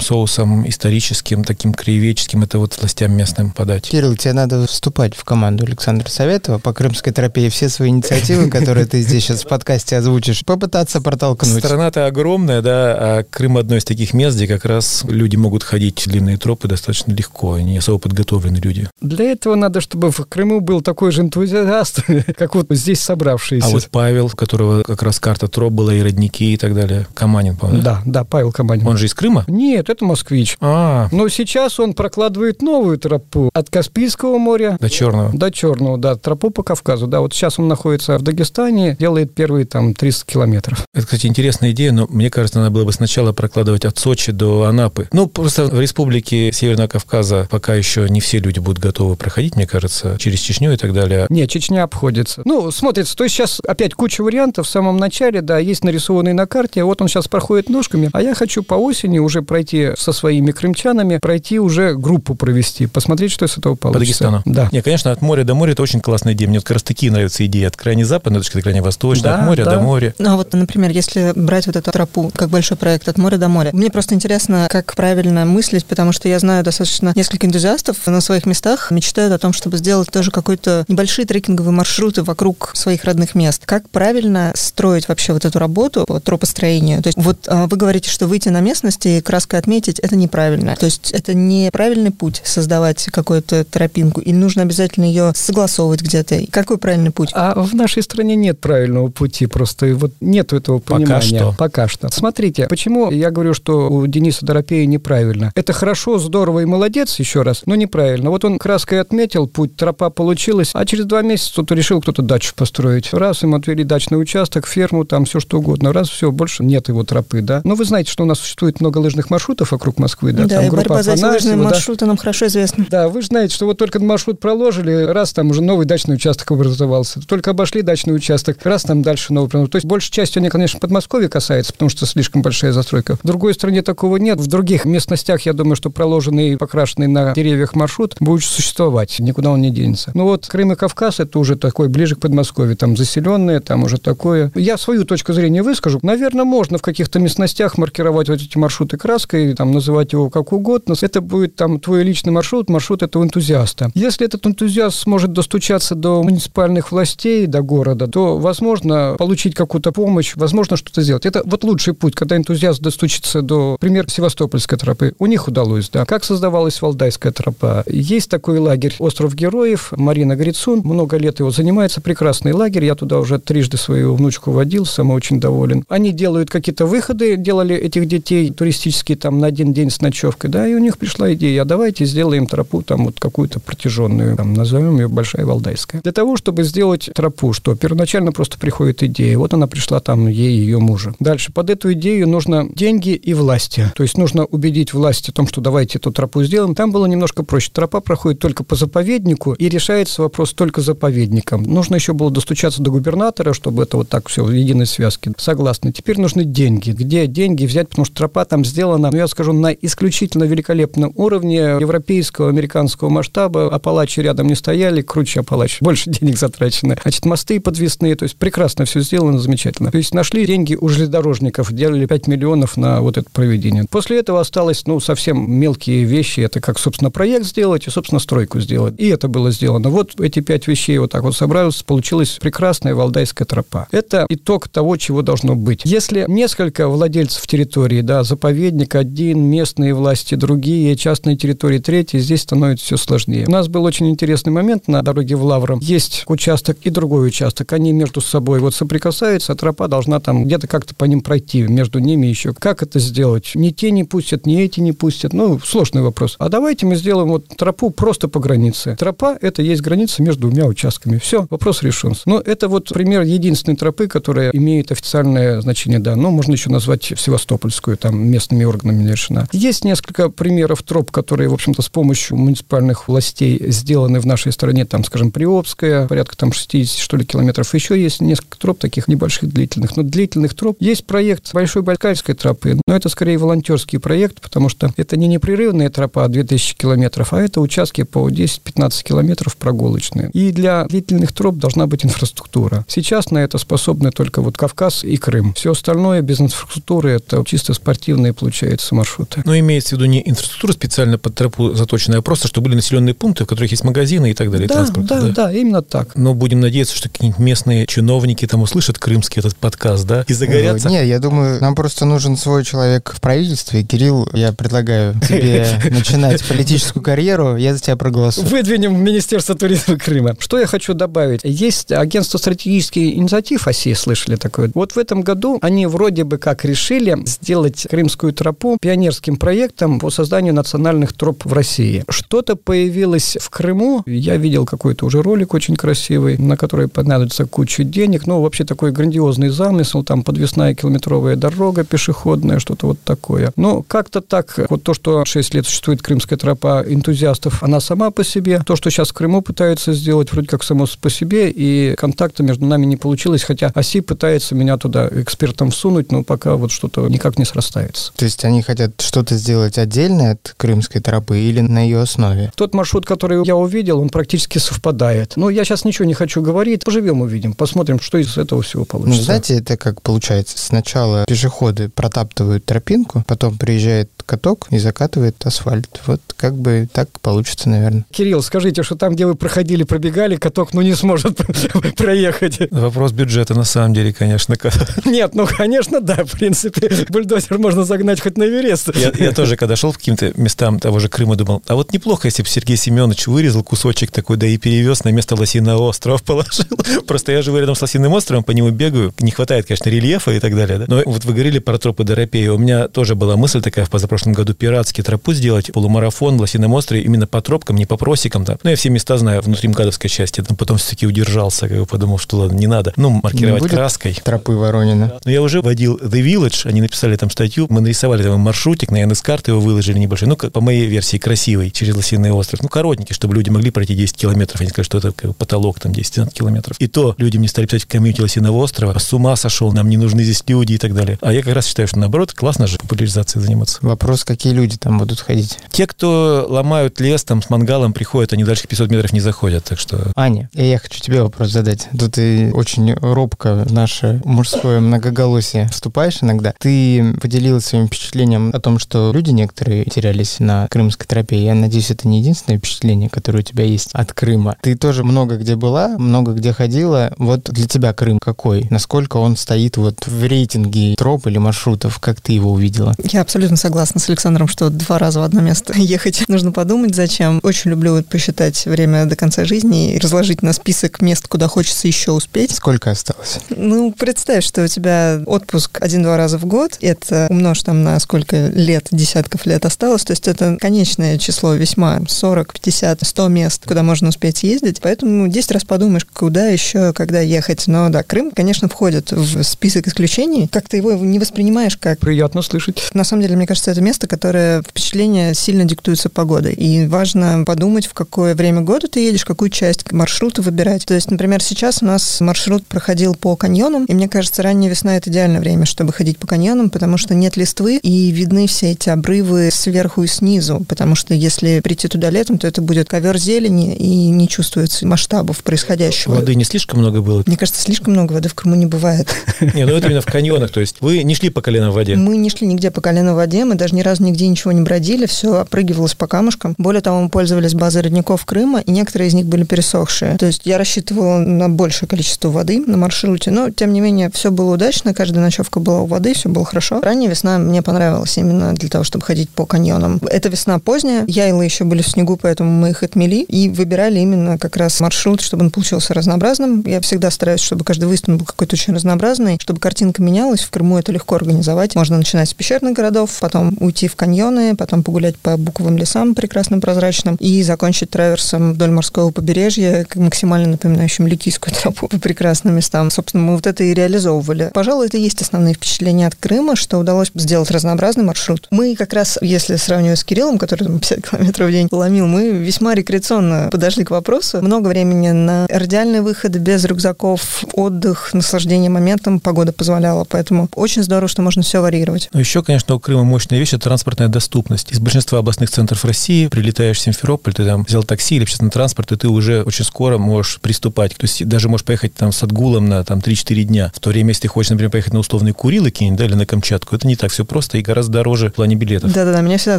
соусом, историческим, таким краеведческим, это вот властям местным подать? Кирилл, тебе надо вступать в команду Александра Советова по Крымской тропе и все свои инициативы, которые ты здесь сейчас в подкасте озвучишь, попытаться протолкнуть. Страна-то огромная, да, а Крым одно из таких мест, где как раз люди могут ходить длинные тропы достаточно легко, они не особо подготовленные люди. Для этого надо, чтобы в Крыму был такой же энтузиаст, как вот здесь собравшиеся. А вот Павел, у которого как раз карта троп была, и родники и так далее, Каманин, по-моему, Да, да, Павел Каманин. Он же из Крыма? Нет, это москвич. А, Но сейчас он прокладывает новую тропу от Каспийского моря до Черного. до Черного, да, тропу по Кавказу. Да, вот сейчас он находится в Дагестане, делает первые там 300 километров. Это, кстати, интересная идея, но мне кажется, надо было бы сначала прокладывать от Сочи до Анапы. Ну, просто в республике Северного Кавказа пока еще не все люди будут готовы проходить, мне кажется, через Чечню и так далее. Нет, Чечня обходится. Ну, смотрится, то есть сейчас опять куча вариантов. В самом начале, да, есть нарисованные на карте. Вот он сейчас проходит ножками, а я хочу по осени уже пройти со своими крымчанами, пройти уже группу провести, посмотреть, что из этого По получится. Дагестану. Да. Не, конечно, от моря до моря это очень классная идея. Мне вот как раз такие нравятся идеи. От крайне западной точки до крайне восточной, Да, от моря да. до моря. Ну, а вот, например, если брать вот эту тропу как большой проект от моря до моря, мне просто интересно, как правильно мыслить, потому что я знаю достаточно несколько энтузиастов на своих местах мечтают о том, чтобы сделать тоже какой-то небольшие трекинговые маршруты вокруг своих родных мест. Как правильно строить вообще вот эту работу по тропостроению? То есть вот а, вы говорите, что выйти на местность и краской отметить, это неправильно. То есть это неправильный путь создавать какую-то тропинку, или нужно обязательно ее согласовывать где-то? Какой правильный путь? А в нашей стране нет правильного пути, просто вот нет этого понимания. Пока что. Пока что. Смотрите, почему я говорю, что у Дениса Доропея неправильно. Это хорошо, здорово и молодец, еще раз, но неправильно. Вот он краской отметил, путь, тропа получилась, а через два месяца тут решил кто-то дачу построить. Раз им отвели дачный участок, ферму, там все что угодно. Раз, все, больше нет его тропы, да. Но вы знаете, что у нас существует много лыжных маршрутов вокруг Москвы, да. Да, там и группа борьба за эти лыжные да. маршруты нам хорошо известна. Да, вы же знаете, что вот только маршрут проложили, раз там уже новый дачный участок образовался. Только обошли дачный участок, раз там дальше новый. То есть большей частью они, конечно, Подмосковья касается, потому что слишком большая застройка. В другой стране такого нет. В других местностях, я думаю, что проложенный и покрашенный на деревьях маршрут будет существовать. Никуда он не денется. Ну вот Крым и Кавказ это уже такой ближе к Подмосковью. Там заселенные, там уже такое. Я свою точку зрения выскажу. Наверное, можно в каких-то местностях маркировать вот эти маршруты краской, там называть его как угодно. Это будет там твой личный маршрут, маршрут этого энтузиаста. Если этот энтузиаст сможет достучаться до муниципальных властей, до города, то, возможно, получить какую-то помощь, возможно, что-то сделать. Это вот лучший путь, когда энтузиаст достучится до, например, Севастопольской тропы. У них удалось, да. Как создавалась Валдайская тропа? Есть такой лагерь «Остров героев», Марина Грицун, много лет его занимается, прекрасный лагерь, я туда уже трижды свою внучку водил, сам очень доволен. Они делают какие-то выходы, делали этих детей туристические там на один день с ночевкой, да, и у них пришла идея, а давайте сделаем тропу там вот какую-то протяженную, там, назовем ее Большая Валдайская. Для того, чтобы сделать тропу, что первоначально просто приходит идея, вот она пришла там ей и ее мужа. Дальше, под эту идею нужно деньги и власти, то есть нужно убедить власти в том, что давайте эту тропу сделаем. Там было немножко проще. Тропа проходит только по заповеднику, и решается вопрос только заповедником. Нужно еще было достучаться до губернатора, чтобы это вот так все в единой связке. Согласны. Теперь нужны деньги. Где деньги взять, потому что тропа там сделана, ну, я скажу, на исключительно великолепном уровне европейского, американского масштаба. Апалачи рядом не стояли, круче Апалачи. Больше денег затрачено. Значит, мосты подвесные, то есть прекрасно все сделано, замечательно. То есть нашли деньги у железнодорожников, делали 5 миллионов на вот это проведение. После этого осталось, ну, совсем мелкие вещи. Это как, собственно, проект сделать и, собственно, стройку сделать. И это было сделано. Вот эти пять вещей вот так вот собрались, получилась прекрасная Валдайская тропа. Это итог того, чего должно быть. Если несколько владельцев территории, да, заповедник один, местные власти другие, частные территории третьи, здесь становится все сложнее. У нас был очень интересный момент на дороге в Лавром. Есть участок и другой участок. Они между собой вот соприкасаются, а тропа должна там где-то как-то по ним пройти, между ними еще. Как это сделать? Ни те не пустят, ни эти не пустят. Ну, сложный вопрос. А давайте мы сделаем вот тропу просто по границе. Тропа – это есть граница между двумя участками. Все, вопрос решен. Но это вот пример единственной тропы, которая имеет официальное значение, да. Ну, можно еще назвать Севастопольскую, там местными органами решена. Есть несколько примеров троп, которые, в общем-то, с помощью муниципальных властей сделаны в нашей стране, там, скажем, Приобская, порядка там 60, что ли, километров. Еще есть несколько троп таких небольших, длительных. Но длительных троп есть проект Большой Байкальской тропы, но это скорее волонтерский проект, потому что это не непрерывная тропа 2000 километров, а это участки по 10-15 километров прогулочные. И для длительных троп должна быть инфраструктура. Сейчас на это способны только вот Кавказ и Крым. Все остальное без инфраструктуры это чисто спортивные, получается, маршруты. Но имеется в виду не инфраструктура специально под тропу заточенная, а просто, чтобы были населенные пункты, в которых есть магазины и так далее. Да, транспорт, да, да, именно так. Но будем надеяться, что какие-нибудь местные чиновники там услышат крымский этот подкаст, да, и загорятся. Ну, Не, я думаю, нам просто нужен свой человек в правительстве. Кирилл, я предлагаю тебе начинать политическую карьеру, я за тебя проголосую. Выдвинем Министерство туризма Крыма. Что я хочу добавить? Есть агентство стратегических инициатив ОСИ, слышали такое? Вот в этом году они вроде бы как решили сделать Крымскую тропу пионерским проектом по созданию национальных троп в России. Что-то появилось в Крыму. Я видел какой-то уже ролик очень красивый, на который понадобится куча денег. Ну, вообще такой грандиозный замысел. Там подвесная километровая дорога пешеходная, что-то вот такое. Но как-то так, вот то, что 6 лет существует Крымская тропа энтузиастов, она сама по себе. То, что сейчас в Крыму пытаются сделать, вроде как само по себе, и контакта между нами не получилось, хотя ОСИ пытается меня туда экспертом всунуть, но пока вот что-то никак не срастается. То есть они хотят что-то сделать отдельное от крымской тропы или на ее основе? Тот маршрут, который я увидел, он практически совпадает. Но я сейчас ничего не хочу говорить. Поживем, увидим. Посмотрим, что из этого всего Ну, получится. знаете, это как получается. Сначала пешеходы протаптывают тропинку, потом приезжает каток и закатывает асфальт. Вот как бы так получится, наверное. Кирилл, скажите, что там, где вы проходили, пробегали, каток ну не сможет проехать. Вопрос бюджета на самом деле, конечно. Нет, ну, конечно, да, в принципе, бульдозер можно загнать хоть на Эверест. Я, я тоже, когда шел в каким-то местам того же Крыма, думал, а вот неплохо, если бы Сергей Семенович вырезал кусочек такой, да и перевез на место Лосиного острова положил. Просто я живу рядом с Лосиным островом, по нему бегаю. Не хватает, конечно, рельефа и так далее. Да? Но вот вы говорили про тропы Доропея. У меня тоже была мысль такая в позапрошлом году пиратский тропу сделать, полумарафон в Лосином острове именно по тропкам, не по просекам. Там. Ну, я все места знаю внутри МКАДовской части. Но потом все-таки удержался, как бы подумал, что ладно, не надо. Ну, маркировать не краской. Тропы Воронина. Но я уже водил The Village, они написали там статью, мы нарисовали там маршрутик, на Яндекс.Карты его выложили небольшой, ну, по моей версии, красивый, через Лосиный остров. Ну, коротенький, чтобы люди могли пройти 10 километров. Они сказали, что это как бы потолок там 10 километров. И то люди мне стали писать в комьюнити Лосиного острова, с ума сошел, нам не нужны здесь люди и так далее. А я как раз считаю, что наоборот, классно же популяризацией заниматься. Вопрос, какие люди там будут ходить? Те, кто ломают лес, там с мангалом приходят, они дальше 500 метров не заходят, так что... Аня, я хочу тебе вопрос задать. Тут и очень робко в наше мужское многоголосие вступаешь иногда. Ты поделилась своим впечатлением о том, что люди некоторые терялись на Крымской тропе. Я надеюсь, это не единственное впечатление, которое у тебя есть от Крыма. Ты тоже много где была, много где ходила. Вот для тебя Крым какой? Насколько он стоит вот в рейтинге троп или маршрутов? Как ты его увидела? Я абсолютно согласна с Александром, что два раза в одно место ехать нужно подумать, зачем. Очень люблю посчитать время до конца жизни и разложить на список мест, куда хочется еще успеть. Сколько осталось? Ну, представь, что у тебя отпуск один-два раза в год, это умножь там на сколько лет, десятков лет осталось, то есть это конечное число весьма 40, 50, 100 мест, куда можно успеть ездить, поэтому 10 раз подумаешь, куда еще, когда ехать. Но да, Крым, конечно, входит в список исключений. Как ты его не воспринимаешь как... Приятно слышать. На самом деле, мне кажется, это место, которое впечатление сильно диктуется погодой. И важно подумать, в какое время года ты едешь, какую часть маршрута выбирать. То есть, например, сейчас у нас маршрут проходил по каньонам, и мне кажется, ранняя весна — это идеальное время, чтобы ходить по каньонам, потому что нет листвы, и видны все эти обрывы сверху и снизу, потому что если прийти туда летом, то это будет ковер зелени, и не чувствуется масштабов происходящего. Воды не слишком много было? Мне кажется, слишком много воды в Крыму не бывает. Не, ну это именно в каньонах, то есть вы не шли по колено в воде? Мы не шли нигде по колено в воде, мы даже ни разу нигде ничего не бродили, все опрыгивалось по камушкам. Более того, мы пользовались базой родников Крыма, и некоторые из них были пересохшие. То есть я рассчитывала на большее количество воды на маршруте, но, тем не менее, все было удачно, каждая ночевка была у воды, все было хорошо. Ранняя весна мне понравилась именно для того, чтобы ходить по каньонам. Эта весна поздняя, яйлы еще были в снегу, поэтому мы их отмели и выбирали именно как раз маршрут, чтобы он получился разнообразным. Я всегда стараюсь, чтобы каждый выезд был какой-то очень разнообразный, чтобы картинка менялась. В Крыму это легко организовать. Можно начинать с пещерных городов, потом уйти в каньоны, потом погулять по буковым лесам прекрасным, прозрачным и закончить траверсом вдоль морского побережья, максимально напоминающим Ликийскую тропу по прекрасным местам. Собственно, мы вот это и реализовывали. Пожалуй, это и есть основные впечатления от Крыма, что удалось сделать разнообразный маршрут. Мы как раз, если сравнивать с Кириллом, который там 50 километров в день ломил, мы весьма рекреационно подошли к вопросу. Много времени на радиальный выход без рюкзаков, отдых, наслаждение моментом погода позволяла. Поэтому очень здорово, что можно все варьировать. Ну, еще, конечно, у Крыма мощная вещь – это транспортная доступность. Из большинства областных центров России прилетаешь в Симферополь, ты там взял такси или общественный транспорт, и ты уже очень скоро можешь приступать. То есть даже можешь поехать там с отгулом на там 3-4 дня. В то время, если ты хочешь, например, поехать на условные Курилы да, или на Камчатку, это не так все просто и гораздо дороже в плане билетов. Да-да-да, меня всегда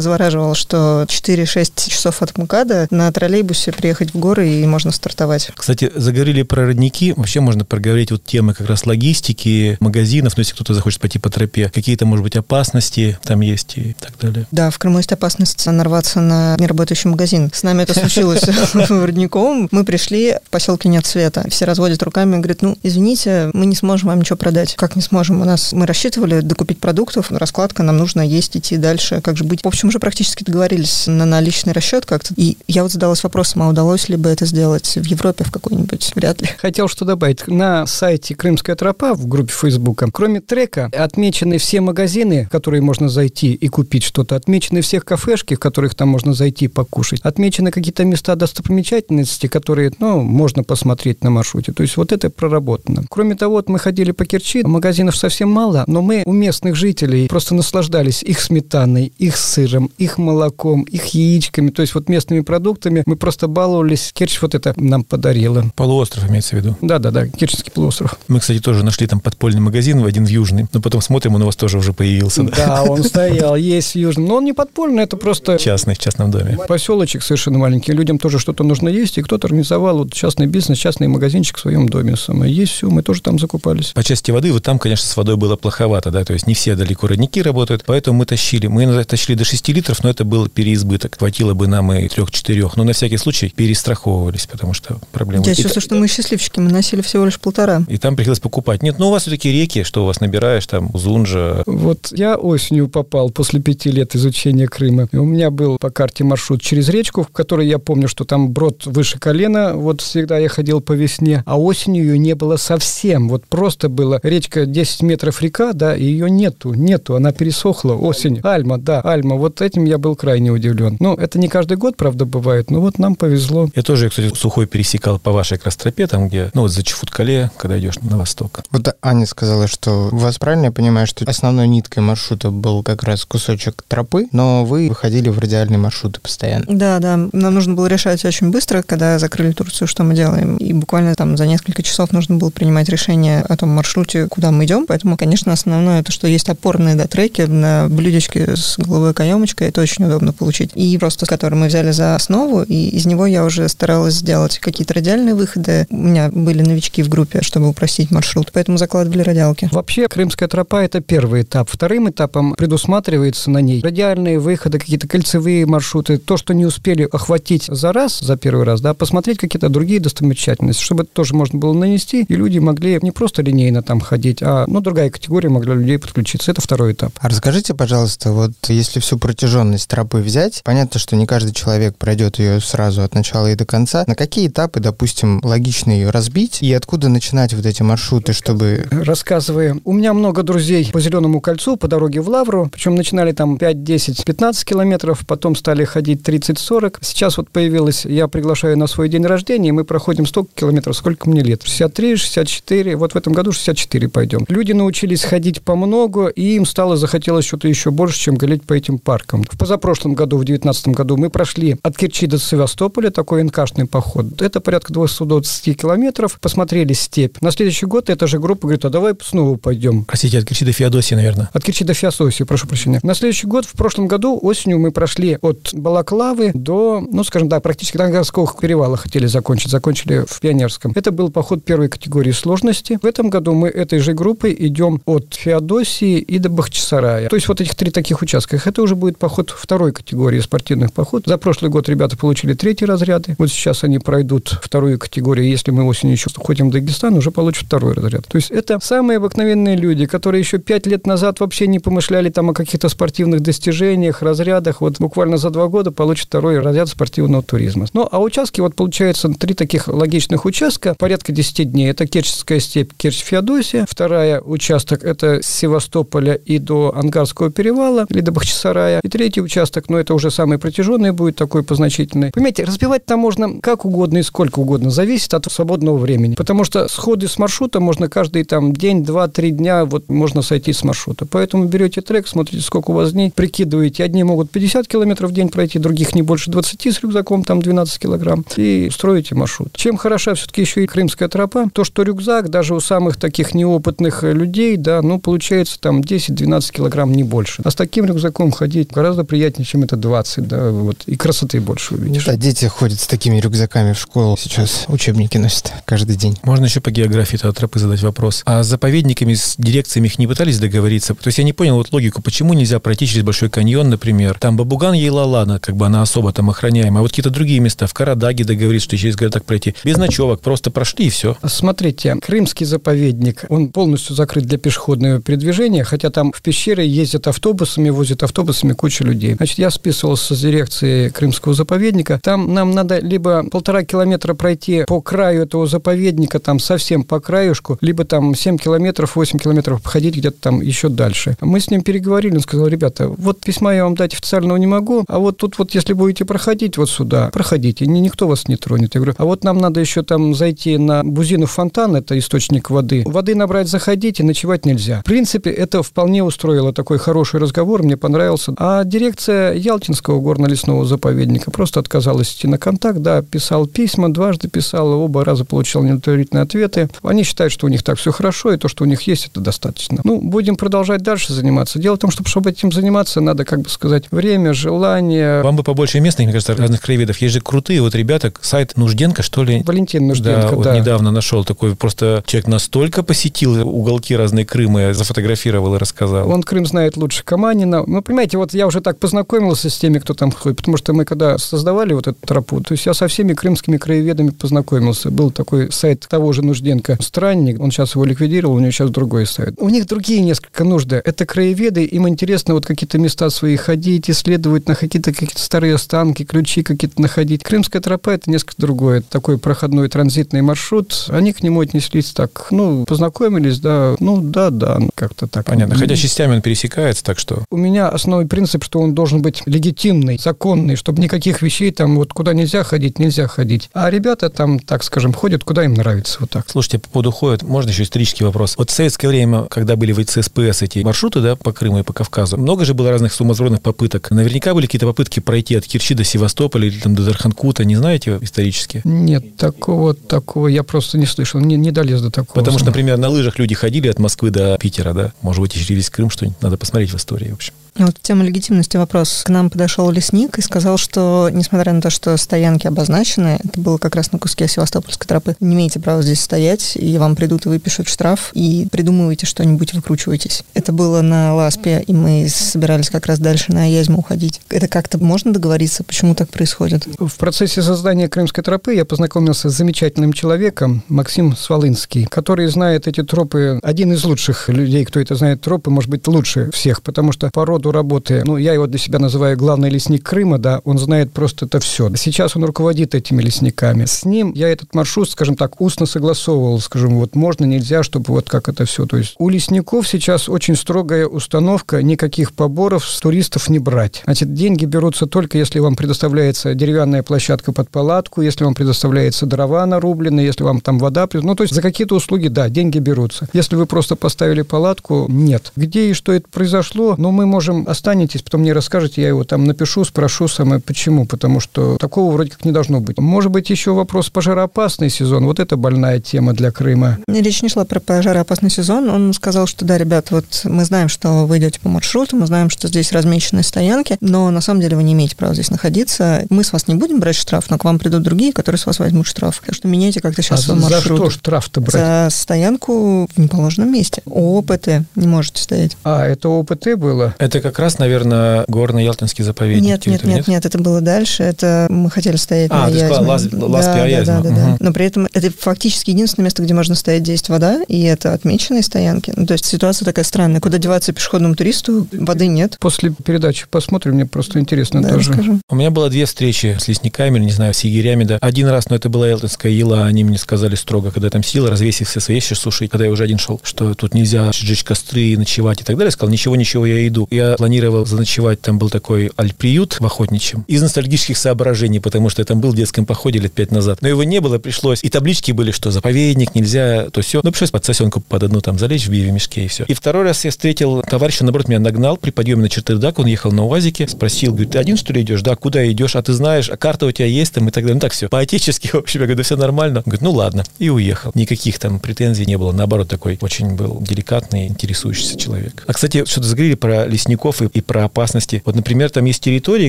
завораживало, что 4-6 часов от МКАДа на троллейбусе приехать в горы и можно стартовать. Кстати, заговорили про родники. Вообще можно проговорить вот темы как раз логистики, магазинов, ну, если кто-то захочет пойти по тропе. Какие-то, может быть, опасности там есть и так далее. Да, в Крыму есть опасность нарваться на неработающий магазин. С нами это случилось в Родниковом. Мы пришли, в поселке нет света. Все разводят руками и говорят, ну, извините, мы не сможем вам ничего продать. Как не сможем? У нас мы рассчитывали докупить продуктов, раскладка, нам нужно есть, идти дальше. Как же быть? В общем, уже практически договорились на наличный расчет как-то. И я вот задалась вопросом, а удалось ли бы это сделать в Европе в какой-нибудь? Вряд ли. Хотел что добавить. На сайте «Крымская тропа» в группе Фейсбука, кроме трека, отмечены все магазины, в которые можно зайти и купить что-то, отмечены все кафешки, в которых там можно зайти покушать, отмечены какие-то места достопримечательности, которые, ну, можно посмотреть на маршруте. То есть вот это проработано. Кроме того, вот мы ходили по Керчи, магазинов совсем мало, но мы у местных жителей просто наслаждались их сметаной, их сыром, их молоком, их яичками, то есть вот местными продуктами. Мы просто баловались. Керчь вот это нам подарила. Полуостров имеется в виду? Да-да-да, Керченский полуостров. Мы, кстати, тоже нашли там подпольный магазин, в один в Южный, но потом смотрим, он у вас тоже уже появился. Да, он стоял. Есть в Южном. Но он не подпольный, это просто... Частный, в частном доме. Поселочек совершенно маленький. Людям тоже что-то нужно есть, и кто-то организовал вот частный бизнес, частный магазинчик в своем доме. Самое. Есть все, мы тоже там закупались. По части воды, вот там, конечно, с водой было плоховато, да, то есть не все далеко родники работают, поэтому мы тащили. Мы иногда тащили до 6 литров, но это был переизбыток. Хватило бы нам и 3-4, но на всякий случай перестраховывались, потому что проблемы. Я чувствую, что мы счастливчики, мы носили всего лишь полтора. И там приходилось покупать. Нет, ну у вас все-таки реки, что у вас набираешь, там, Узунжа. Вот я осенью попал после пяти лет изучения Крыма. И у меня был по карте маршрут через речку, в которой я помню, что там брод выше колена. Вот всегда я ходил по весне. А осенью ее не было совсем. Вот просто было речка 10 метров река, да, и ее нету, нету. Она пересохла осень. Альма, да, Альма. Вот этим я был крайне удивлен. Ну, это не каждый год, правда, бывает, но вот нам повезло. Я тоже, кстати, сухой пересекал по вашей как раз тропе, там, где, ну, вот за Чефуткале, когда идешь на восток. Вот Аня сказала, что у вас правильно я понимаю, что основной ниткой маршрута был как раз кусочек тропы, но вы выходили в радиальные маршруты постоянно. Да, да. Нам нужно было решать очень быстро, когда закрыли Турцию, что мы делаем. И буквально там за несколько часов нужно было принимать решение о том маршруте, куда мы идем. Поэтому, конечно, основное то, что есть опорные да, треки на блюдечке с головой каемочкой, это очень удобно получить. И просто, который мы взяли за основу, и из него я уже старалась сделать какие-то радиальные выходы. У меня были новички в группе, чтобы упростить маршрут, поэтому закладывали радиалки. Вообще, Крымская тропа – это первый этап. Вторым этапом предусматривается на ней радиальные выходы, какие-то кольцевые маршруты, то, что не успели охватить за раз, за первый раз, да, посмотреть какие-то другие достопримечательности, чтобы это тоже можно было нанести, и люди могли не просто линейно там ходить, а, ну, другая категория могла людей подключиться. Это второй этап. А расскажите, пожалуйста, вот если всю протяженность тропы взять, понятно, что не каждый человек пройдет ее сразу от начала и до конца. На какие этапы, допустим, логично ее разбить и откуда начинать вот эти маршруты, чтобы... Рассказывая, у меня много друзей по Зеленому кольцу, по дороге в Лавру, причем начинали там 5, 10, 15 километров, потом стали ходить 30-40. Сейчас вот появилось, я приглашаю на свой день рождения, и мы проходим столько километров, сколько мне лет. 63, 64, вот в этом году 64 пойдем. Люди научились ходить по много, и им стало захотелось что-то еще больше, чем гулять по этим паркам. В позапрошлом году, в 2019 году, мы прошли от Керчи до Севастополя такой НКшный поход. Это порядка 220 километров. Посмотрели степь. На следующий год эта же группа говорит, а давай снова пойдем. Простите, от Керчи до Феодосии, наверное. От Керчи до Феодосии, прошу прощения. На следующий год, в прошлом году, осенью мы прошли от Балаклавы до, ну, скажем, да, практически до Ангарского перевала хотели закончить. Закончили в Пионерском. Это был поход первой категории сложности. В этом году мы этой же группой идем от Феодосии и до Бахчисарая. То есть вот этих три таких участках. Это уже будет поход второй категории спортивных поход. За прошлый год ребята получили третий разряды. Вот сейчас они пройдут вторую категорию. Если мы осенью еще ходим в Дагестан, уже получат второй разряд. То есть это самые обыкновенные люди, которые еще пять лет назад вообще не помышляли там о каких-то спортивных достижениях, разрядах. Вот буквально за два года получат второй разряд спортивного туризма. Ну, а участки, вот получается три таких логичных участка, порядка 10 дней. Это Керченская степь, Керчь-Феодосия. Вторая участок – это с Севастополя и до Ангарского перевала, или до Бахчисарая. И третий участок, но ну, это уже самый протяженный будет, такой позначительный. Понимаете, разбивать там можно как угодно и сколько угодно, зависит от свободного времени. Потому что сходы с маршрута можно каждый там день, два, три дня, вот можно сойти с маршрута. Поэтому берете трек, смотрите, сколько у вас дней, прикидываете. Одни могут 50 километров в день пройти, других не больше 20 с рюкзаком, там 12 килограмм, и строите маршрут. Чем хороша все-таки еще и крымская тропа, то, что рюкзак даже у самых таких неопытных людей, да, ну, получается там 10-12 килограмм, не больше. А с таким рюкзаком ходить гораздо приятнее, чем это 20, да, вот, и красоты больше увидишь. Да, дети ходят с такими рюкзаками в школу сейчас, учебники носят каждый день. Можно еще по географии этого тропы задать вопрос. А с заповедниками, с дирекциями их не пытались договориться? То есть я не понял вот логику, почему нельзя пройти через Большой каньон, например. Там Бабуган Ейлалана, как бы она особо там охраняемая. А вот какие-то другие места, в Карадаге договориться, что через городок пройти. Без ночевок, просто прошли и все. Смотрите, Крымский заповедник, он полностью закрыт для пешеходного передвижения, хотя там в пещеры ездят автобусами, возят автобусами куча людей. Значит, я списывался с дирекцией Крымского заповедника. Там нам надо либо полтора километра пройти по краю этого заповедника, там совсем по краюшку, либо там 7 километров, 8 километров походить где-то там еще дальше. Мы с ним переговорили, он сказал, ребята, вот письма я вам дать официального не могу, а вот тут вот если будете проходить вот сюда, проходите, никто вас не тронет. Я говорю, а вот нам надо еще там зайти на Бузинов фонтан, это источник воды. Воды набрать заходите, ночевать нельзя. В принципе, это вполне устроило такой хороший разговор, мне понравился. А дирекция Ялтинского горно-лесного заповедника просто отказалась идти на контакт, да, писал письма, дважды писал, оба раза получал неудовлетворительные ответы. Они считают, что у них так все хорошо, и то, что у них есть, это достаточно. Ну, будем продолжать дальше заниматься. Дело в том, что чтобы чтобы этим заниматься, надо, как бы сказать, время, желание. Вам бы побольше местных, мне кажется, разных краеведов. Есть же крутые вот ребята, сайт Нужденко, что ли? Валентин Нужденко, да. вот да. недавно нашел такой, просто человек настолько посетил уголки разные Крыма, зафотографировал и рассказал. Он Крым знает лучше Каманина. Ну, понимаете, вот я уже так познакомился с теми, кто там ходит, потому что мы когда создавали вот эту тропу, то есть я со всеми крымскими краеведами познакомился. Был такой сайт того же Нужденко «Странник», он сейчас его ликвидировал, у него сейчас другой сайт. У них другие несколько нужды. Это краеведы, им интересно вот какие-то места свои ходить, исследовать, на какие-то какие старые останки, ключи какие-то находить. Крымская тропа – это несколько другое. Это такой проходной транзитный маршрут. Они к нему отнеслись так, ну, познакомились, да, ну, да, да, как-то так. Понятно. Хотя частями он пересекается, так что... У меня основной принцип, что он должен быть легитимный, законный, чтобы никаких вещей там вот куда нельзя ходить, нельзя ходить. А ребята там, так скажем, ходят куда им нравится, вот так. Слушайте, по поводу ходят, можно еще исторический вопрос. Вот в советское время, когда были в ЦСПС эти маршруты, да, по Крыму и по Кавказу, много же было разных сумасбродных попыток. Наверняка были какие-то попытки пройти от Кирчи до Севастополя или там до Дарханкута, не знаете исторически? Нет, такого, такого я просто не слышал, не, не долез до такого. Потому что, например, на лыжах люди ходили от Москвы до Питера, да? Может быть, и весь Крым что-нибудь надо посмотреть в истории, в общем. Вот тема легитимности вопрос. К нам подошел лесник и сказал, что, несмотря на то, что стоянки обозначены, это было как раз на куске Севастопольской тропы, не имеете права здесь стоять, и вам придут и выпишут штраф, и придумываете что-нибудь, выкручиваетесь. Это было на Ласпе, и мы собирались как раз дальше на Язьму уходить. Это как-то можно договориться, почему так происходит? В процессе создания Крымской тропы я познакомился с замечательным человеком, Максим Свалынский, который знает эти тропы, один из лучших людей, кто это знает тропы, может быть, лучше всех, потому что по роду работы, ну, я его для себя называю главный лесник Крыма, да, он знает просто это все. Сейчас он руководит этими лесниками. С ним я этот маршрут, скажем так, устно согласовывал, скажем, вот можно, нельзя, чтобы вот как это все. То есть у лесников сейчас очень строгая установка, никаких поборов с туристов не брать. Значит, деньги берутся только, если вам предоставляется деревянная площадка под палатку, если вам предоставляется дрова нарубленные, если вам там вода, ну, то есть за какие-то услуги, да, деньги берутся. Если вы просто поставили палатку, нет. Где и что это произошло, ну, мы можем останетесь, потом мне расскажете, я его там напишу, спрошу самое почему, потому что такого вроде как не должно быть. Может быть, еще вопрос пожароопасный сезон, вот это больная тема для Крыма. Речь не шла про пожароопасный сезон, он сказал, что да, ребят, вот мы знаем, что вы идете по маршруту, мы знаем, что здесь размечены стоянки, но на самом деле вы не имеете права здесь находиться. Мы с вас не будем брать штраф, но к вам придут другие, которые с вас возьмут штраф. Так что меняйте как-то сейчас а свой маршрут. За что штраф-то брать? За стоянку в неположенном месте. ОПТ не можете стоять. А, это ОПТ было? Это как раз, наверное, горно-ялтинский заповедник. Нет, нет, нет, нет, это было дальше. Это мы хотели стоять а, на Язьме. А, Лаз, Ласпи да, да, да, да. Но при этом это фактически единственное место, где можно стоять, где есть вода, и это отмеченные стоянки. Ну, то есть ситуация такая странная. Куда деваться пешеходному туристу, воды нет. После передачи посмотрим, мне просто интересно да, тоже. Расскажу. У меня было две встречи с лесниками, не знаю, с егерями, да. Один раз, но это была Ялтинская ела, они мне сказали строго, когда там сила, развесив все свои вещи, слушай, когда я уже один шел, что тут нельзя сжечь костры, ночевать и так далее. Я сказал, ничего, ничего, я иду. Я планировал заночевать, там был такой альприют в Охотничьем, из ностальгических соображений, потому что я там был в детском походе лет пять назад. Но его не было, пришлось. И таблички были, что заповедник, нельзя, то все. Ну, пришлось под сосенку под одну там залечь в биве мешке и все. И второй раз я встретил товарища, наоборот, меня нагнал при подъеме на Чертердак, он ехал на УАЗике, спросил, говорит, ты один что ли идешь? Да, куда идешь? А ты знаешь, а карта у тебя есть там и так далее. Ну, так все. По-отечески, в общем, я говорю, да все нормально. Он говорит, ну ладно. И уехал. Никаких там претензий не было. Наоборот, такой очень был деликатный, интересующийся человек. А, кстати, что-то заговорили про лесников и, и про опасности. Вот, например, там есть территории,